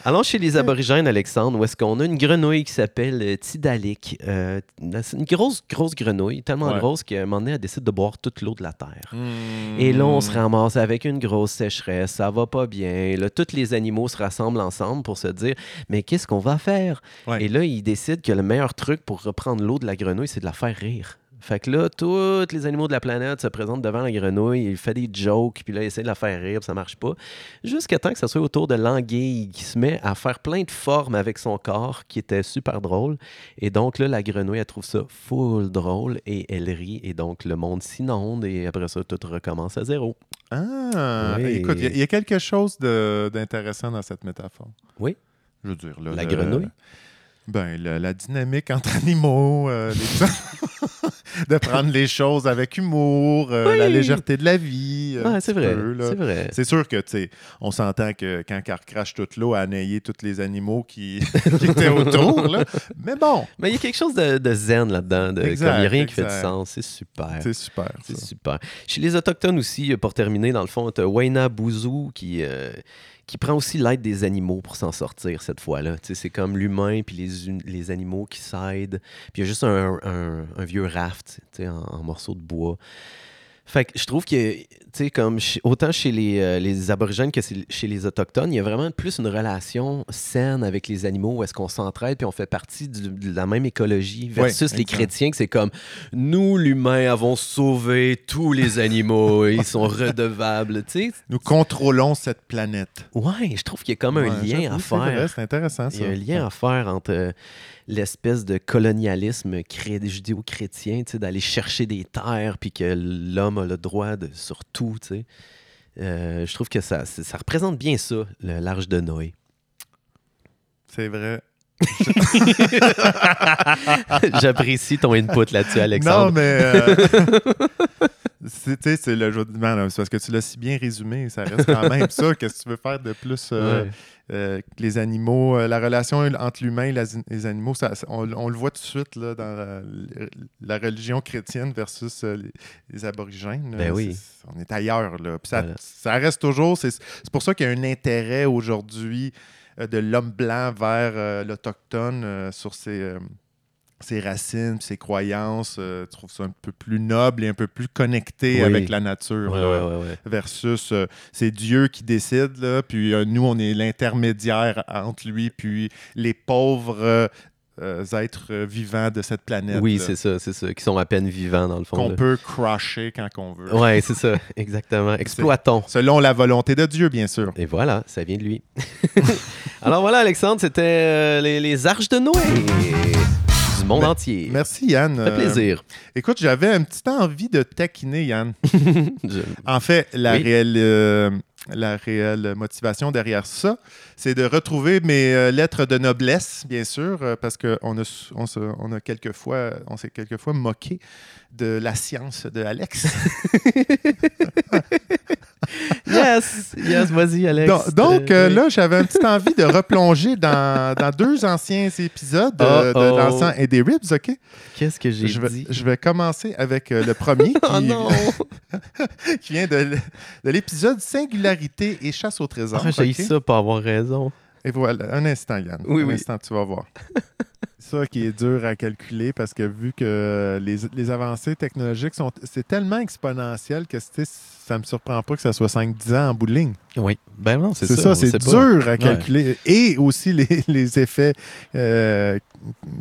Allons chez les aborigènes, Alexandre, où est-ce qu'on a une grenouille qui s'appelle euh, Tidalik. Euh, c'est une grosse, grosse grenouille, tellement Ouais. grosse qu'à un moment donné, elle décide de boire toute l'eau de la Terre. Hmm. Et là, on se ramasse avec une grosse sécheresse, ça va pas bien. Là, tous les animaux se rassemblent ensemble pour se dire Mais qu'est-ce qu'on va faire Ouais. Et là, ils décident que le meilleur truc pour reprendre l'eau de la grenouille, c'est de la faire rire. Fait que là, tous les animaux de la planète se présentent devant la grenouille, il fait des jokes, puis là, il essaie de la faire rire, puis ça marche pas. Jusqu'à temps que ça soit au tour de l'anguille qui se met à faire plein de formes avec son corps, qui était super drôle. Et donc là, la grenouille, elle trouve ça full drôle et elle rit. Et donc, le monde s'inonde et après ça, tout recommence à zéro. Ah, Oui. écoute, il y a- il y, a quelque chose d'intéressant dans cette métaphore. Oui. Je veux dire, là, La le- grenouille? Ben, le- la dynamique entre animaux, euh, les- de prendre les choses avec humour, euh, Oui. la légèreté de la vie. Ouais, c'est vrai. C'est sûr que, tu sais, on s'entend que quand elle crache toute l'eau, a naillé tous les animaux qui, qui étaient autour, là. Mais bon, Mais il y a quelque chose de, de zen là-dedans. de- Il n'y a rien qui fait du sens. C'est super. c'est super, C'est super. Chez les Autochtones aussi, euh, pour terminer, dans le fond, tu as Waina Bouzou qui, euh, qui prend aussi l'aide des animaux pour s'en sortir cette fois-là. C'est comme l'humain puis les, les animaux qui s'aident. Puis il y a juste un, vieux raft en morceaux de bois. Fait que je trouve que, tu sais, comme chez- autant chez les, euh, les aborigènes que chez les autochtones, il y a vraiment plus une relation saine avec les animaux où est-ce qu'on s'entraide puis on fait partie du- de la même écologie versus les chrétiens que c'est comme nous, l'humain, avons sauvé tous les animaux et ils sont redevables, tu sais. Nous contrôlons cette planète. Ouais, je trouve qu'il y a comme un Ouais, lien à faire. C'est intéressant, ça. Il y a un lien à faire entre euh, l'espèce de colonialisme judéo-chrétien, d'aller chercher des terres, puis que l'homme a le droit de, sur tout. Euh, je trouve que ça, ça représente bien ça, l'arche de Noé. C'est vrai. J'apprécie ton input là-dessus, Non, Alexandre. mais. euh, c'est le c'est parce que tu l'as si bien résumé. Ça reste quand même ça. Qu'est-ce que tu veux faire de plus euh, Ouais. Euh, les animaux, euh, la relation entre l'humain et la- les animaux, ça- on, on le voit tout de suite là, dans la, la religion chrétienne versus euh, les, les aborigènes. là. Ben oui. On est ailleurs. Là. Puis ça, Voilà. ça reste toujours. C'est pour ça qu'il y a un intérêt aujourd'hui de l'homme blanc vers l'autochtone sur ses. Ses racines, ses croyances, euh, tu trouves ça un peu plus noble et un peu plus connecté Oui. avec la nature. Ouais, là ouais. versus euh, c'est Dieu qui décide, là, puis euh, nous, on est l'intermédiaire entre lui puis les pauvres euh, êtres vivants de cette planète. Oui, c'est ça, c'est ça, qui sont à peine vivants dans le fond. Qu'on peut crusher quand on veut. Ouais, c'est ça, exactement. Exploitons. Selon la volonté de Dieu, bien sûr. Et voilà, ça vient de lui. Alors voilà, Alexandre, c'était les, les arches de Noé monde Mais- entier. Merci, Yann. Ça fait Euh, plaisir. écoute, j'avais un petit envie de taquiner, Yann. Je- En fait, la, Oui. réelle, euh, la réelle motivation derrière ça, c'est de retrouver mes euh, lettres de noblesse, bien sûr, parce qu'on a, s- on se- on a quelquefois, on s'est quelquefois moqué de la science de Alex. Yes, yes, vas-y, Alex. donc, donc, euh, là, j'avais un petit envie de replonger dans, dans deux anciens épisodes de, de l'encens et des ribs, OK? Qu'est-ce que j'ai Je vais, dit? je vais commencer avec euh, le premier qui, Oh non! qui vient de, l'épisode Singularité et chasse au trésor. Ah, j'ai OK? ça pour avoir raison. Et voilà, un instant, Yann. Oui, un oui. instant, tu vas voir. ça qui est dur à calculer parce que vu que les, les avancées technologiques sont. C'est tellement exponentiel que c'est ça me surprend pas que ça soit 5-10 ans en bout de ligne. Oui. Ben non, c'est C'est ça. ça, c'est sait pas. dur à calculer. Et aussi les, les effets, euh,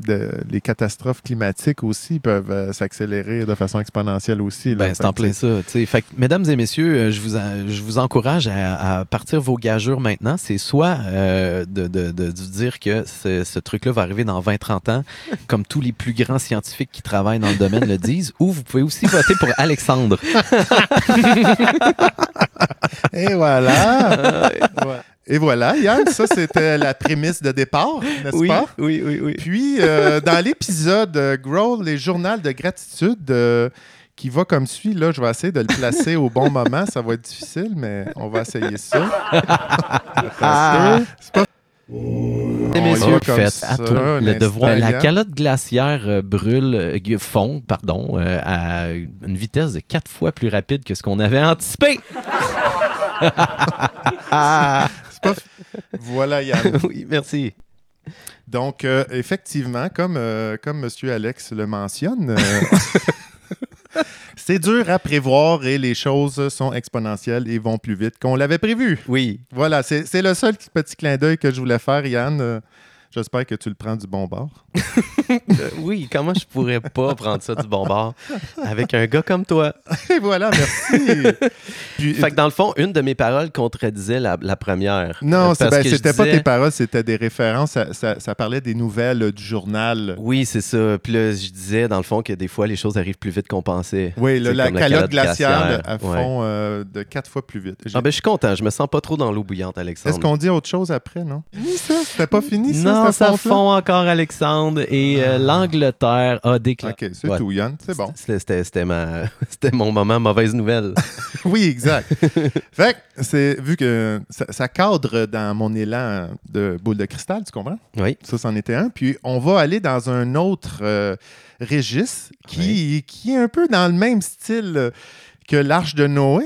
de, les catastrophes climatiques aussi peuvent euh, s'accélérer de façon exponentielle aussi. là. Ben, c'est en plein ça. tu sais. Fait que, mesdames et messieurs, euh, je vous, en- je vous encourage à, à partir vos gageurs maintenant. C'est soit euh, de, de- de- de dire que ce, ce truc-là va arriver dans 20-30 ans, comme tous les plus grands scientifiques qui travaillent dans le domaine le disent, ou vous pouvez aussi voter pour Alexandre. Et voilà. Ouais. Et voilà, Yann, ça c'était la prémisse de départ, n'est-ce pas? oui, oui, oui. Puis, euh, dans l'épisode euh, Growl, les journaux de gratitude, euh, qui va comme suit, là, je vais essayer de le placer au bon moment. Ça va être difficile, mais on va essayer ça. Ah. C'est pas Y messieurs, faites à toi un le devoir. La calotte glaciaire euh, brûle, euh, fond, pardon, euh, à une vitesse de quatre fois plus rapide que ce qu'on avait anticipé. Voilà, Yann. oui, merci. Donc, effectivement, comme, comme M. Alex le mentionne, c'est dur à prévoir et les choses sont exponentielles et vont plus vite qu'on l'avait prévu. Oui. Voilà, c'est le seul petit clin d'œil que je voulais faire, Yann. J'espère que tu le prends du bon bord. Euh, oui, comment je pourrais pas prendre ça du bon bord avec un gars comme toi? Et voilà, merci. Puis, Fait que dans le fond, une de mes paroles contredisait la, la première. non, Euh, ben, c'était pas tes paroles, c'était des références. Ça, ça- ça parlait des nouvelles euh, du journal. Oui, c'est ça. Puis là, je disais, dans le fond, que des fois, les choses arrivent plus vite qu'on pensait. Oui, le- C'est la calotte glaciaire, à ouais. fond euh, de quatre fois plus vite. Ah ben, je suis content. Je me sens pas trop dans l'eau bouillante, Alexandre. Est-ce qu'on dit autre chose après, non? Oui, ça, c'était pas fini, ça, non, ça fonte-là? fond encore, Alexandre. Et euh, l'Angleterre a déclaré. OK, c'est Ouais. tout, Yann. C'est bon. C'était- ma... c'était mon moment mauvaise nouvelle. Oui, exact. fait que c'est vu que ça, ça cadre dans mon élan de boule de cristal, tu comprends? Oui. Ça, c'en était un. Puis on va aller dans un autre euh, registre qui, qui est un peu dans le même style que l'Arche de Noé.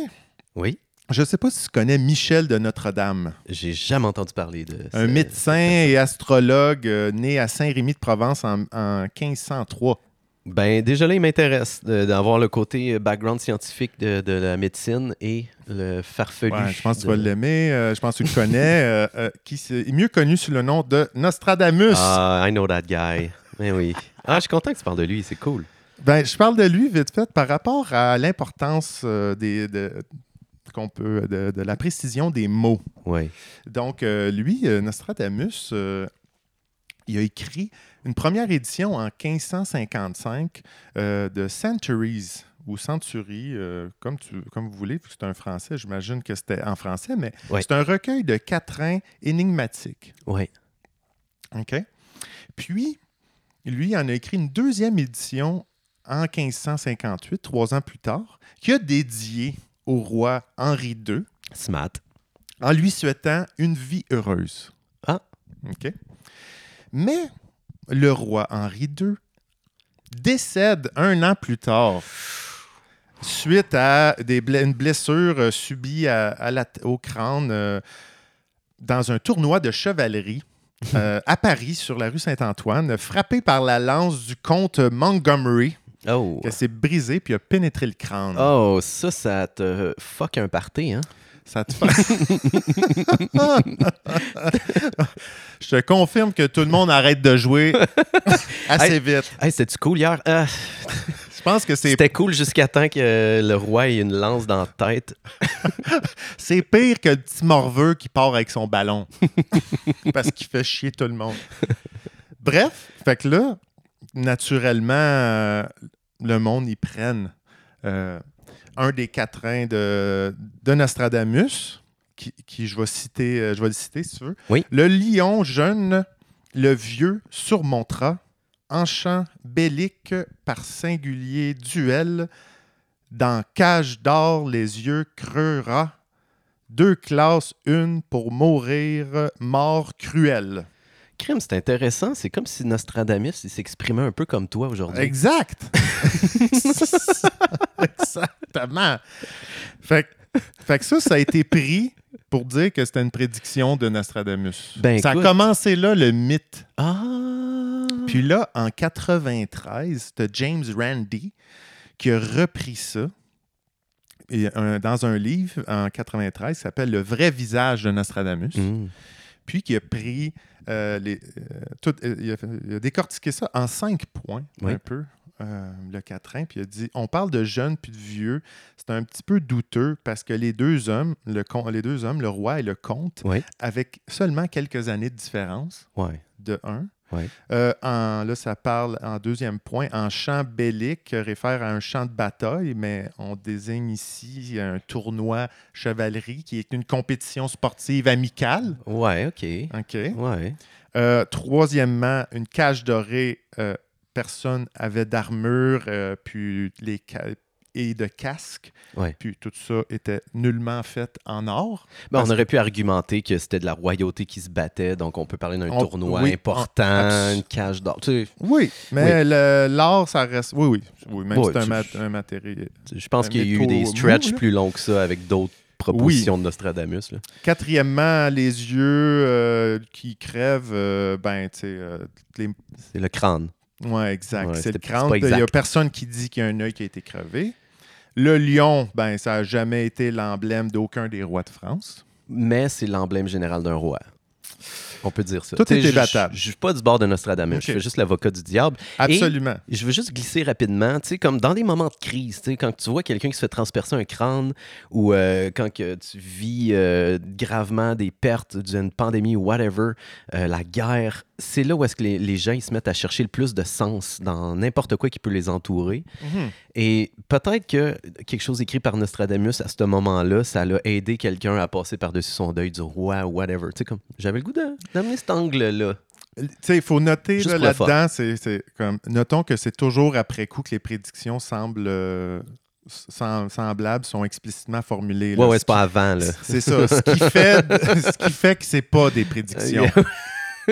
Oui. Je ne sais pas si tu connais Michel de Notre-Dame, J'ai jamais entendu parler de un médecin et astrologue euh, né à Saint-Rémy-de-Provence en, en 1503. Ben, déjà là, il m'intéresse d'avoir le côté background scientifique de, de la médecine et le farfelu. Ouais, je pense que tu vas l'aimer. euh, je pense que tu le connais. euh, euh, qui est mieux connu sous le nom de Nostradamus. Ah, I know that guy. Ben oui. Ah, je suis content que tu parles de lui, c'est cool. Ben, je parle de lui vite fait par rapport à l'importance des, de, qu'on peut, de, de la précision des mots. Oui. Donc, euh, lui, euh, Nostradamus, euh, il a écrit une première édition en 1555 euh, de Centuries ou Century, euh, comme, tu, comme vous voulez, c'est un français, j'imagine que c'était en français, mais c'est un recueil de quatrains énigmatiques. Oui. OK? Puis, lui en a écrit une deuxième édition en 1558, trois ans plus tard, qui a dédié au roi Henri II Smart. en lui souhaitant une vie heureuse. Ah. OK? Mais le roi Henri II décède un an plus tard suite à des une blessure euh, subie à- à la t- au crâne euh, dans un tournoi de chevalerie euh, à Paris, sur la rue Saint-Antoine, frappé par la lance du comte Montgomery, Oh. qui s'est brisé puis a pénétré le crâne. Oh, ça, ça te fuck un party, hein? Ça te fait. Je te confirme que tout le monde arrête de jouer assez Hey. vite. Hey, c'était-tu cool hier? Ah, Je pense que c'est c'était cool jusqu'à temps que le roi ait une lance dans la tête. c'est pire que le petit morveux qui part avec son ballon. Parce qu'il fait chier tout le monde. Bref, fait que là, naturellement, euh, le monde y prenne euh, un des quatrains de, de Nostradamus, qui, qui je vais citer, euh, je vais le citer si tu veux. Oui. Le lion jeune, le vieux surmontera, en chant bellique par singulier duel, dans cage d'or les yeux creura, deux classes, une pour mourir, mort cruelle. Crime, c'est intéressant. C'est comme si Nostradamus s'exprimait un peu comme toi aujourd'hui. Exact. Exactement. Fait, que- fait que ça, ça a été pris pour dire que c'était une prédiction de Nostradamus. Ben, ça écoute. a commencé là, le mythe. Ah! Puis là, en 93, c'était James Randi qui a repris ça. et un- dans un livre en 93 qui s'appelle Le vrai visage de Nostradamus, Mm. puis qui a pris euh, les, euh, tout- euh, il, a, il a décortiqué ça en cinq points, Oui. un peu, le quatrain, puis il a dit on parle de jeunes puis de vieux. C'est un petit peu douteux parce que les deux hommes, le, les deux hommes, le roi et le comte, Oui. avec seulement quelques années de différence, de un. Ouais. Euh, en, là, ça parle en deuxième point, en champ bellique, réfère à un champ de bataille, mais on désigne ici un tournoi chevalerie qui est une compétition sportive amicale. Ouais, OK. OK. Ouais. Euh, troisièmement, une cage dorée, euh, personne avait d'armure, puis les et de casque, Ouais. puis tout ça était nullement fait en or. Ben, on aurait pu argumenter que c'était de la royauté qui se battait, donc on peut parler d'un On- tournoi oui, important, une cage d'or. Tu sais, Oui, mais l'or, ça reste. Oui, oui. oui même si c'est un, tu- mat- un matériel. je pense qu'il y a eu des stretches plus longs que ça avec d'autres propositions de Nostradamus. là. Quatrièmement, les yeux euh, qui crèvent, euh, ben, tu sais, euh, les- C'est le crâne. Ouais, exact. Ouais, c'est le crâne. Il n'y a personne qui dit qu'il y a un œil qui a été crevé. Le lion, ben, ça n'a jamais été l'emblème d'aucun des rois de France. Mais c'est l'emblème général d'un roi. On peut dire ça. Tout sais, est je- ne suis pas du bord de Nostradamus. Je fais juste l'avocat du diable. Absolument. Je veux juste glisser rapidement, tu sais, comme dans des moments de crise, tu sais, quand tu vois quelqu'un qui se fait transpercer un crâne ou euh, quand que tu vis euh, gravement des pertes d'une pandémie ou whatever, euh, la guerre, c'est là où est-ce que les, les gens ils se mettent à chercher le plus de sens dans n'importe quoi qui peut les entourer. Mhm. Et peut-être que quelque chose écrit par Nostradamus à ce moment-là, ça l'a aidé quelqu'un à passer par-dessus son deuil du roi ou whatever. Tu sais, comme j'avais le goût d'amener cet angle-là. Tu sais, il faut noter là, là-dedans, c'est comme. Notons que c'est toujours après coup que les prédictions semblent. euh, sem- semblables sont explicitement formulées. là. Ouais, ouais, Ce c'est pas avant, C'est ça. Ce qui fait, ce qui fait que c'est pas des prédictions.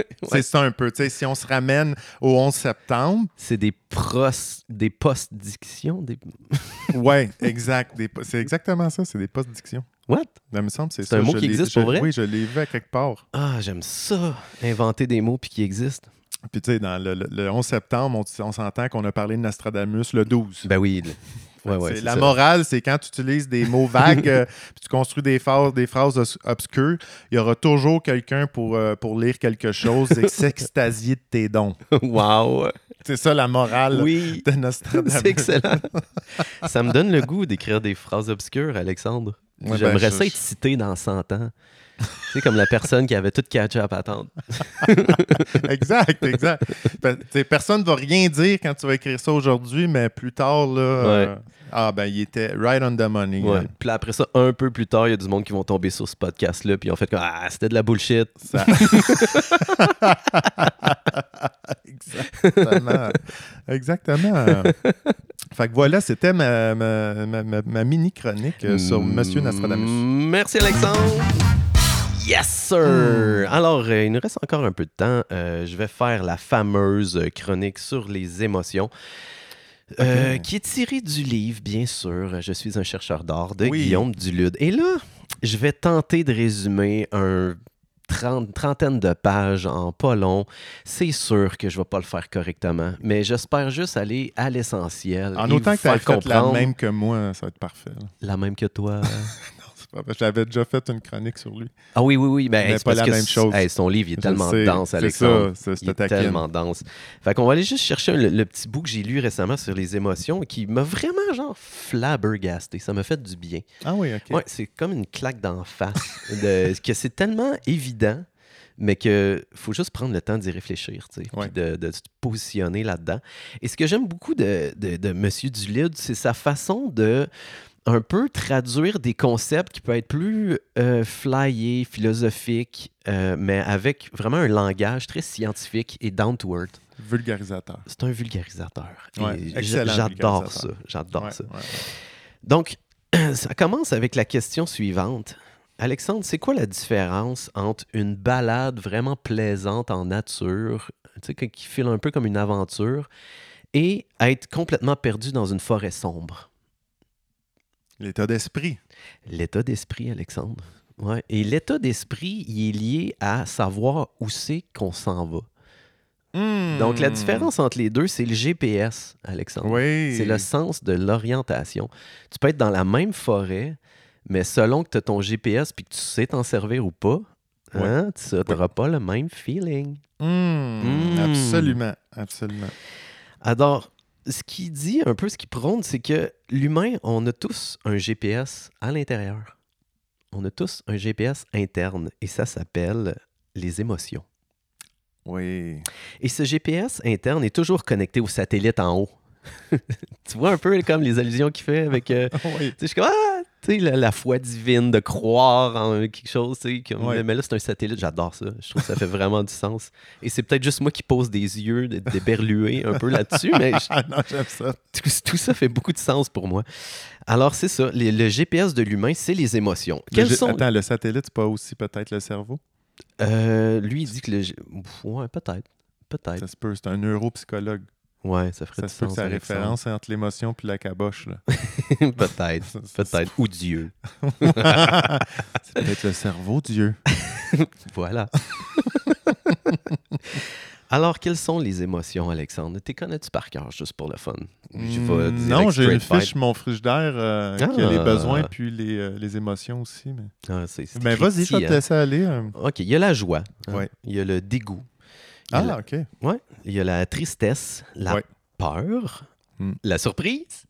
C'est ça un peu. Tu sais, si on se ramène au 11 septembre, C'est des pros, des post-dictions, des... ouais, exact. C'est exactement ça. C'est des post-dictions. What? Ça me semble, c'est un mot Je qui existe je- pour vrai? Oui, je l'ai vu à quelque part. Ah, j'aime ça, inventer des mots puis qui existent. Puis tu sais, dans le, le- le 11 septembre, on, on s'entend qu'on a parlé de Nostradamus le 12. Ben oui. Le- Ouais, ouais, C'est- c'est la ça. morale, c'est quand tu utilises des mots vagues, euh, puis tu construis des phrases, des phrases obscures, il y aura toujours quelqu'un pour, euh, pour lire quelque chose et s'extasier de tes dons. wow. C'est ça la morale Oui, de Nostradamus. c'est excellent. ça me donne le goût d'écrire des phrases obscures, Alexandre. Ouais, ben, J'aimerais je- ça être cité dans 100 ans. tu sais, comme la personne qui avait tout catché à patente. exact, exact. Sais, personne ne va rien dire quand tu vas écrire ça aujourd'hui, mais plus tard, là, euh, ah ben, il était right on the money. Ouais. hein. Puis là, après ça, un peu plus tard, il y a du monde qui vont tomber sur ce podcast-là, puis ils ont fait comme Ah, c'était de la bullshit. Ça- Exactement. Exactement. fait que voilà, c'était ma, ma, ma- ma- ma mini-chronique euh, sur Monsieur Nostradamus. Mm, Merci, Alexandre. Yes, sir! Alors, euh, il nous reste encore un peu de temps. Euh, je vais faire la fameuse chronique sur les émotions. Euh, qui est tirée du livre, bien sûr. Je suis un chercheur d'art de Oui. Guillaume Dulude. Et là, je vais tenter de résumer un trente- trentaine de pages en pas long. C'est sûr que je ne vais pas le faire correctement, mais j'espère juste aller à l'essentiel. En autant que tu fait la même que moi, ça va être parfait. la même que toi. Pas J'avais déjà fait une chronique sur lui. Ah oui, oui, oui. Ben, Mais c'est pas la que même chose. hey, son livre, il est Je tellement sais, dense, c'est Alexandre. ça, c'est- il est c'était taquine. tellement dense. Fait qu'on va aller juste chercher le, le petit bout que j'ai lu récemment sur les émotions qui m'a vraiment, genre, flabbergasté. Ça m'a fait du bien. Ah oui, OK. Ouais, c'est comme une claque d'en face. de- que c'est tellement évident, mais que faut juste prendre le temps d'y réfléchir, tu sais, Ouais. de, de se positionner là-dedans. Et ce que j'aime beaucoup de, de, de M. Dulude, c'est sa façon de un peu traduire des concepts qui peuvent être plus euh, flyés, philosophiques, euh, mais avec vraiment un langage très scientifique et down to earth. Vulgarisateur. C'est un vulgarisateur. Ouais, J'adore ça. J'adore Ouais, ça. ouais. Donc, ça commence avec la question suivante. Alexandre, c'est quoi la différence entre une balade vraiment plaisante en nature, tu sais, que- qui file un peu comme une aventure, et être complètement perdu dans une forêt sombre? L'état d'esprit. L'état d'esprit, Alexandre. Ouais. Et l'état d'esprit, il est lié à savoir où c'est qu'on s'en va. Hmm. Donc, la différence entre les deux, c'est le GPS, Alexandre. Oui. C'est le sens de l'orientation. Tu peux être dans la même forêt, mais selon que tu as ton GPS puis que tu sais t'en servir ou pas, hein, tu n'auras pas le même feeling. Hmm. Hmm. Absolument. Absolument. Alors, ce qui dit un peu, ce qui prône, c'est que l'humain, on a tous un GPS à l'intérieur. On a tous un GPS interne et ça s'appelle les émotions. Oui. Et ce GPS interne est toujours connecté au satellite en haut. tu vois un peu comme les allusions qu'il fait avec. euh, oui. tu sais, je suis comme, ah, tu sais, la, la foi divine de croire en quelque chose, tu sais. Ouais. Mais là, c'est un satellite, j'adore ça. Je trouve que ça fait vraiment du sens. Et c'est peut-être juste moi qui pose des yeux de- d'éberlué un peu là-dessus, mais je- Ah non, j'aime ça. tout, tout ça fait beaucoup de sens pour moi. Alors, c'est ça. les- le GPS de l'humain, c'est les émotions. Le Quelles sont. Attends, le satellite, c'est pas aussi peut-être le cerveau? Euh, lui, il dit que le. Ouais, peut-être. Peut-être. Ça se peut, c'est un neuropsychologue. Ouais, ça ferait Ça du sens. c'est référence entre l'émotion puis la caboche. Peut-être. Peut-être. Ou Dieu. c'est peut-être le cerveau, Dieu. Voilà. Alors, quelles sont les émotions, Alexandre? T'es connais-tu par cœur, juste pour le fun? Je vais Hmm, non, j'ai une fiche mon frigidaire euh, qui a Ah. les besoins puis les, euh, les émotions aussi. Mais... Ah, c'est- Ben vas-y, je vais te hein. laisser aller. euh. OK, il y a la joie. hein. Ouais. Il y a le dégoût. La- Ah, OK. Ouais, il y a la tristesse, la Ouais. peur, Hmm. la surprise.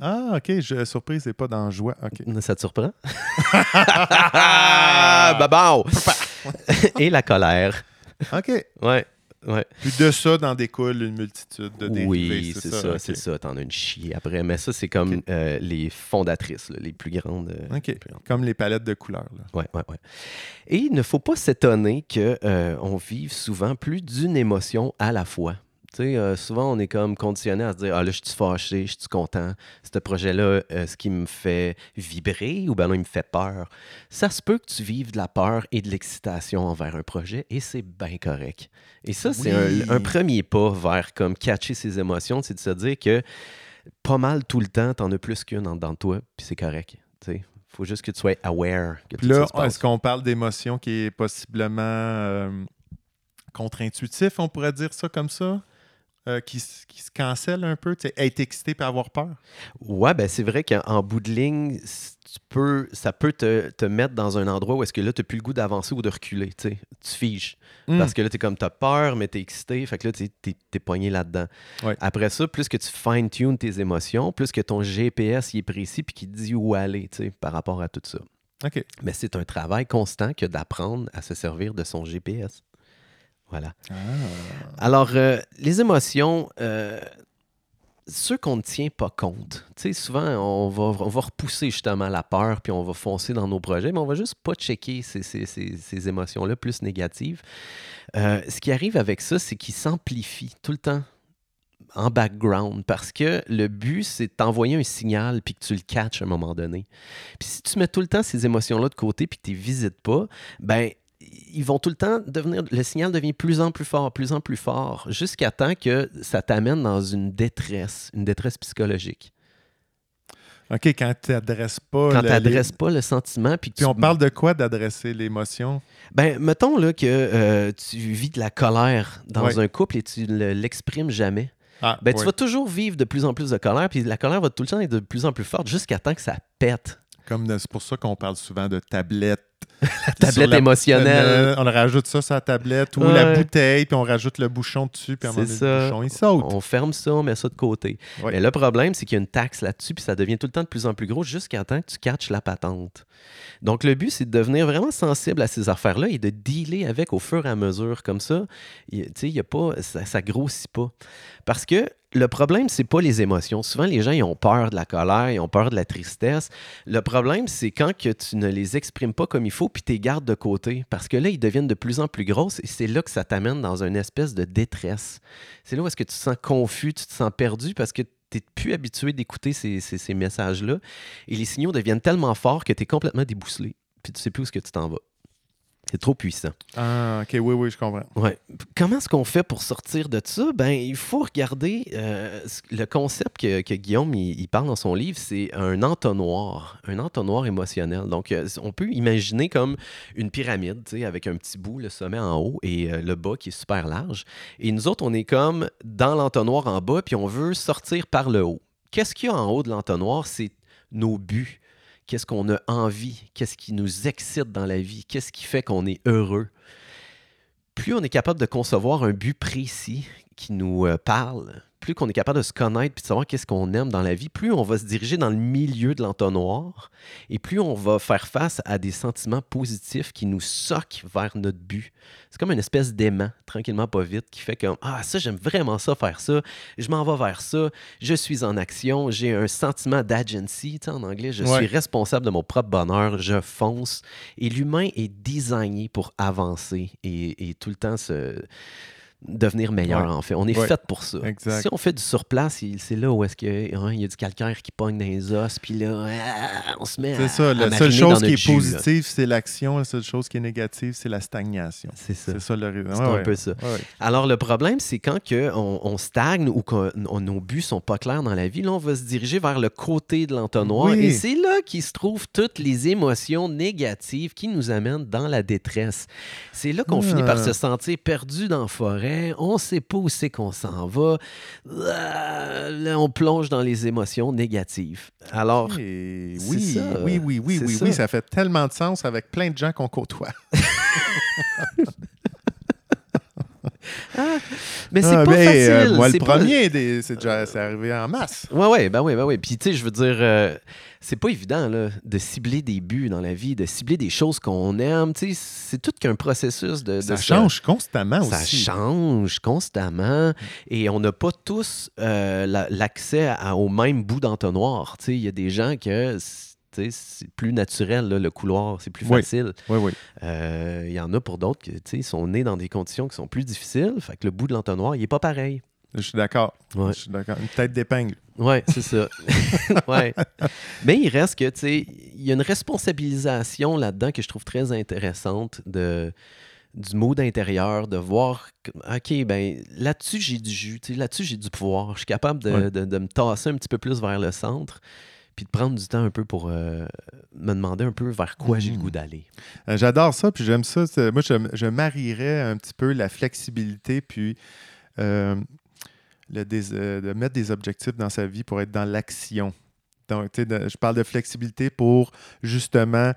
Ah, OK. Je, surprise, c'est pas dans joie. OK. Ça te surprend? Babao! Et la colère. OK. Ouais, ouais. Puis de ça, d'en découle une multitude de dérivés. Oui, c'est ça, c'est ça. T'en as une chier après. Mais ça, c'est comme euh, les fondatrices, là, les plus grandes. euh, OK. plus grandes. Comme les palettes de couleurs. Là. Ouais, ouais, ouais. Et il ne faut pas s'étonner qu'on vive souvent plus d'une émotion à la fois. Euh, souvent, on est comme conditionné à se dire Ah là, je suis fâché, je suis content. Ce projet-là, euh, ce qui me fait vibrer ou ben non, il me fait peur. Ça se peut que tu vives de la peur et de l'excitation envers un projet et c'est bien correct. Et ça, c'est Oui. un, un premier pas vers comme catcher ses émotions, c'est de se dire que pas mal tout le temps, t'en as plus qu'une en dedans de toi, puis c'est correct. Tu sais, faut juste que tu sois aware que tout là, est-ce qu'on parle d'émotion qui est possiblement euh, contre-intuitif, on pourrait dire ça comme ça? Euh, qui, qui se cancelle un peu, être excité et avoir peur? Ouais, ben c'est vrai qu'en bout de ligne, tu peux, ça peut te, te mettre dans un endroit où est-ce que là, tu n'as plus le goût d'avancer ou de reculer. tu sais. Tu figes. Hmm. Parce que là, tu es comme, tu as peur, mais tu es excité. Fait que là, tu es, pogné là-dedans. Ouais. Après ça, plus que tu fine-tunes tes émotions, plus que ton GPS il est précis puis qu'il te dit où aller tu sais, par rapport à tout ça. Mais c'est un travail constant que d'apprendre à se servir de son GPS. Voilà. Ah. Alors, euh, les émotions, euh, ceux qu'on ne tient pas compte. Tu sais, souvent, on va, on va repousser justement la peur, puis on va foncer dans nos projets, mais on va juste pas checker ces, ces- ces- ces émotions-là plus négatives. Euh, ce qui arrive avec ça, c'est qu'ils s'amplifient tout le temps en background parce que le but, c'est de t'envoyer un signal puis que tu le catches à un moment donné. Puis si tu mets tout le temps ces émotions-là de côté puis que tu les visites pas, ben ils vont tout le temps devenir, le signal devient plus en plus fort, plus en plus fort, jusqu'à temps que ça t'amène dans une détresse, une détresse psychologique. OK, quand tu n'adresses pas. Quand tu n'adresses pas le sentiment, puis Puis tu- on parle de quoi d'adresser l'émotion? Ben, mettons là, que euh, tu vis de la colère dans un couple et tu ne l'exprimes jamais. Ah, Ben, tu vas toujours vivre de plus en plus de colère, puis la colère va tout le temps être de plus en plus forte jusqu'à temps que ça pète. Comme c'est pour ça qu'on parle souvent de tablette. La tablette émotionnelle. on rajoute ça sur la tablette ou Ouais. la bouteille, puis on rajoute le bouchon dessus, puis C'est donné, le bouchon, il saute. On ferme ça, on met ça de côté. Ouais. Mais le problème, c'est qu'il y a une taxe là-dessus, puis ça devient tout le temps de plus en plus gros jusqu'à temps que tu catches la patente. Donc, le but, c'est de devenir vraiment sensible à ces affaires-là et de dealer avec au fur et à mesure. Comme ça, il- tu sais, il y a pas, ça, ça grossit pas. Parce que le problème, c'est pas les émotions. Souvent, les gens, ils ont peur de la colère, ils ont peur de la tristesse. Le problème, c'est quand que tu ne les exprimes pas comme il faut, puis tu les gardes de côté. Parce que là, ils deviennent de plus en plus grosses et c'est là que ça t'amène dans une espèce de détresse. C'est là où est-ce que tu te sens confus, tu te sens perdu parce que tu n'es plus habitué d'écouter ces, messages-là. Et les signaux deviennent tellement forts que tu es complètement débousselé. Puis tu sais plus où est-ce que tu t'en vas. C'est trop puissant. Ah, ok, oui, oui, je comprends. Ouais. Comment est-ce qu'on fait pour sortir de ça? Ben, il faut regarder euh, le concept que, que Guillaume il, il parle dans son livre, c'est un entonnoir, un entonnoir émotionnel. Donc, euh, on peut imaginer comme une pyramide, tu sais, avec un petit bout, le sommet en haut et euh, le bas qui est super large. Et nous autres, on est comme dans l'entonnoir en bas, puis on veut sortir par le haut. Qu'est-ce qu'il y a en haut de l'entonnoir? C'est nos buts. Qu'est-ce qu'on a envie? Qu'est-ce qui nous excite dans la vie? Qu'est-ce qui fait qu'on est heureux? plus on est capable de concevoir un but précis qui nous euh, parle, plus qu'on est capable de se connaître puis de savoir qu'est-ce qu'on aime dans la vie, plus on va se diriger dans le milieu de l'entonnoir et plus on va faire face à des sentiments positifs qui nous soquent vers notre but. C'est comme une espèce d'aimant, tranquillement pas vite, qui fait comme Ah, ça, j'aime vraiment ça, faire ça, je m'en vais vers ça, je suis en action, j'ai un sentiment d'agency, tu sais, en anglais, je Ouais. suis responsable de mon propre bonheur, je fonce. Et l'humain est designé pour avancer et, et tout le temps se devenir meilleur, Ouais. en fait. On est Ouais. fait pour ça. Exact. Si on fait du surplace, c'est là où est-ce que, hein, il y a du calcaire qui pogne dans les os, puis là, ah, on se met à C'est ça, à la seule chose qui est jus, positive, c'est l'action. La seule chose qui est négative, c'est la stagnation. C'est ça. C'est ça le raison. C'est un peu ça. Alors, le problème, c'est quand que on, on stagne ou que nos buts sont pas clairs dans la vie, là, on va se diriger vers le côté de l'entonnoir. Oui. Et c'est là qu'il se trouvent toutes les émotions négatives qui nous amènent dans la détresse. C'est là qu'on Ah. finit par se sentir perdu dans la forêt. On sait pas où c'est qu'on s'en va. Ah, Là, on plonge dans les émotions négatives. Alors, oui, ça. oui, oui, oui, oui, ça. oui, ça fait tellement de sens avec plein de gens qu'on côtoie. mais c'est Ah, pas mais, facile. euh, moi, le pas- premier, des- c'est déjà c'est arrivé en masse. Ouais, ouais, ben oui, ben oui. Puis, tu sais, je veux dire, euh, c'est pas évident, là, de cibler des buts dans la vie, de cibler des choses qu'on aime. Tu sais, c'est tout qu'un processus de. de Ça change constamment Ça aussi. change constamment et on n'a pas tous euh, la- l'accès au même bout d'entonnoir. Tu sais, il y a des gens que c'est- plus naturel, là, le couloir, c'est plus Oui. facile. Oui, oui. Euh, Il y en a pour d'autres qui sont nés dans des conditions qui sont plus difficiles. Fait que le bout de l'entonnoir, il n'est pas pareil. Je suis d'accord. Ouais. Je suis d'accord. Une tête d'épingle. Ouais, c'est ça. ouais. Mais il reste que, tu sais, il y a une responsabilisation là-dedans que je trouve très intéressante de, du mot intérieur, de voir, OK, ben là-dessus, j'ai du jus, là-dessus, j'ai du pouvoir. Je suis capable de, Ouais. de- de me tasser un petit peu plus vers le centre, puis de prendre du temps un peu pour euh, me demander un peu vers quoi j'ai le Mhm. goût d'aller. Euh, J'adore ça, puis j'aime ça. Moi, je, je marierais un petit peu la flexibilité, puis euh, le de mettre des objectifs dans sa vie pour être dans l'action. Donc, tu sais, de- je parle de flexibilité pour justement.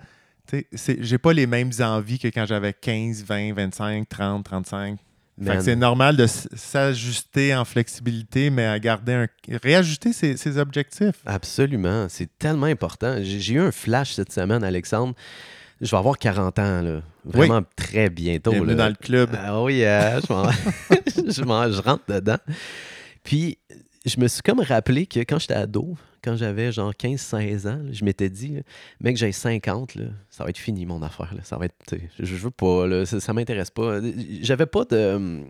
tu sais, J'ai pas les mêmes envies que quand j'avais 15, 20, 25, 30, 35. Fait que Man. c'est normal de s'ajuster en flexibilité, mais à garder un. réajuster ses, ses objectifs. Absolument. C'est tellement important. J'ai eu un flash cette semaine, Alexandre. Je vais avoir 40 ans, là. Vraiment très bientôt. Bienvenue là. dans le club. Ah oui, euh, je, rentre dedans. Puis, je me suis comme rappelé que quand j'étais ado, quand j'avais genre 15-16 ans, là, je m'étais dit, mec, j'ai 50, là, ça va être fini mon affaire. Là. Ça va être, je, je veux pas, là, ça, ça m'intéresse pas. J'avais pas de,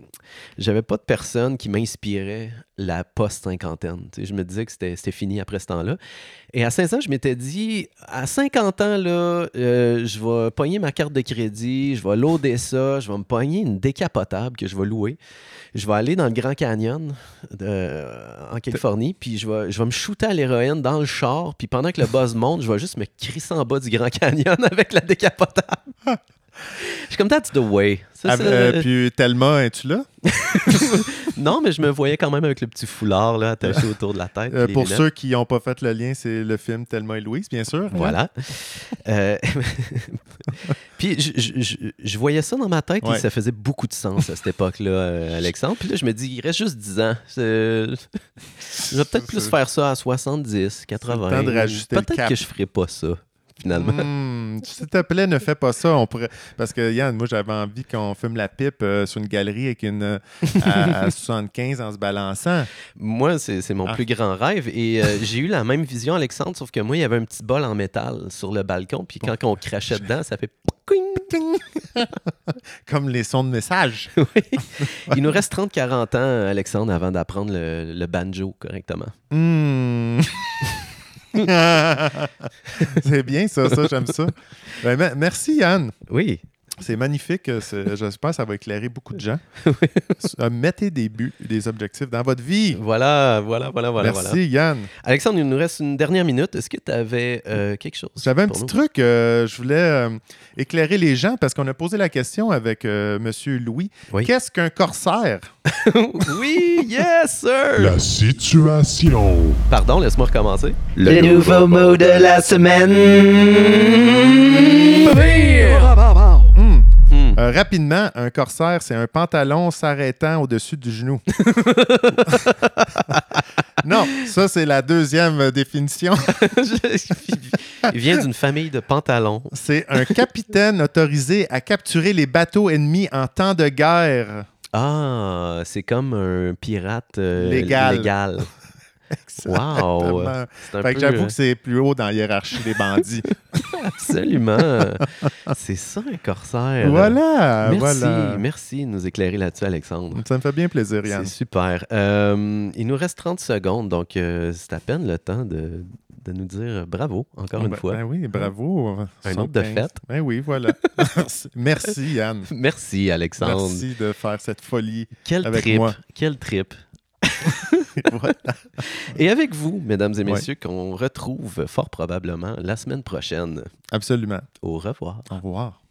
j'avais pas de personne qui m'inspirait la post-cinquantaine. Tu sais, Je me disais que c'était c'était fini après ce temps-là. Et à 16 ans, je m'étais dit, à 50 ans, là, euh, je vais pogner ma carte de crédit, je vais loader ça, je vais me pogner une décapotable que je vais louer. Je vais aller dans le Grand Canyon de- en Californie, puis je vais, je vais me shooter à l'héroïne dans le char, puis pendant que le buzz monte, je vais juste me crisser en bas du Grand Canyon avec la décapotable. Je suis comme, that's the way. Ça, Ah, euh, puis Thelma, es-tu là? Non, mais je me voyais quand même avec le petit foulard là, attaché autour de la tête. Euh, pour ceux qui n'ont pas fait le lien, c'est le film Thelma et Louise, bien sûr. Voilà. Euh, Puis je, je- je- je voyais ça dans ma tête Ouais. et ça faisait beaucoup de sens à cette époque-là, euh, Alexandre. Puis là, je me dis, il reste juste 10 ans. Je vais peut-être plus faire ça à 70, 80. temps de rajouter le Peut-être que je ferai pas ça, finalement. Hmm, S'il te plaît, ne fais pas ça. On pourrait... Parce que Yann, moi, j'avais envie qu'on fume la pipe euh, sur une galerie avec une euh, à, à 75 en se balançant. Moi, c'est mon Ah. plus grand rêve. Et euh, j'ai eu la même vision, Alexandre, sauf que moi, il y avait un petit bol en métal sur le balcon. Puis quand on crachait dedans, ça fait... Comme les sons de message. Oui. Il nous reste 30-40 ans, Alexandre, avant d'apprendre le, le banjo correctement. Hmm. c'est bien ça, ça, j'aime ça. Ben, me- merci Yann. Oui. C'est magnifique. euh, c'est- J'espère que ça va éclairer beaucoup de gens. Euh, Mettez des buts, des objectifs dans votre vie. Voilà, voilà, voilà, voilà. Merci, voilà. Yann. Alexandre, il nous reste une dernière minute. Est-ce que tu avais quelque chose? J'avais un petit nous? truc. euh, je voulais euh, éclairer les gens parce qu'on a posé la question avec euh, Monsieur Louis. Oui. Qu'est-ce qu'un corsaire? oui, yes, sir! La situation. Pardon, laisse-moi recommencer. Le nouveau mot de la semaine. Hmm. Euh, rapidement, un corsaire, c'est un pantalon s'arrêtant au-dessus du genou. non, ça, c'est la deuxième euh, définition. il vient d'une famille de pantalons. C'est un capitaine autorisé à capturer les bateaux ennemis en temps de guerre. Ah, c'est comme un pirate euh, Légal. légal. Wow! Fait que j'avoue euh, que c'est plus haut dans la hiérarchie des bandits. Absolument. c'est ça, un corsaire. voilà, Merci, voilà. merci de nous éclairer là-dessus, Alexandre. Ça me fait bien plaisir, Yann. C'est super. Euh, il nous reste 30 secondes, donc euh, c'est à peine le temps de, de nous dire bravo, encore une Ben- fois. Ben oui, bravo. Un autre de 75. fête. Ben oui, voilà. Merci, Yann. Merci, Alexandre. Merci de faire cette folie. Quel avec trip. moi. Quel trip. Voilà. Et avec vous, mesdames et messieurs, qu'on retrouve fort probablement la semaine prochaine. Absolument. Au revoir. Au revoir.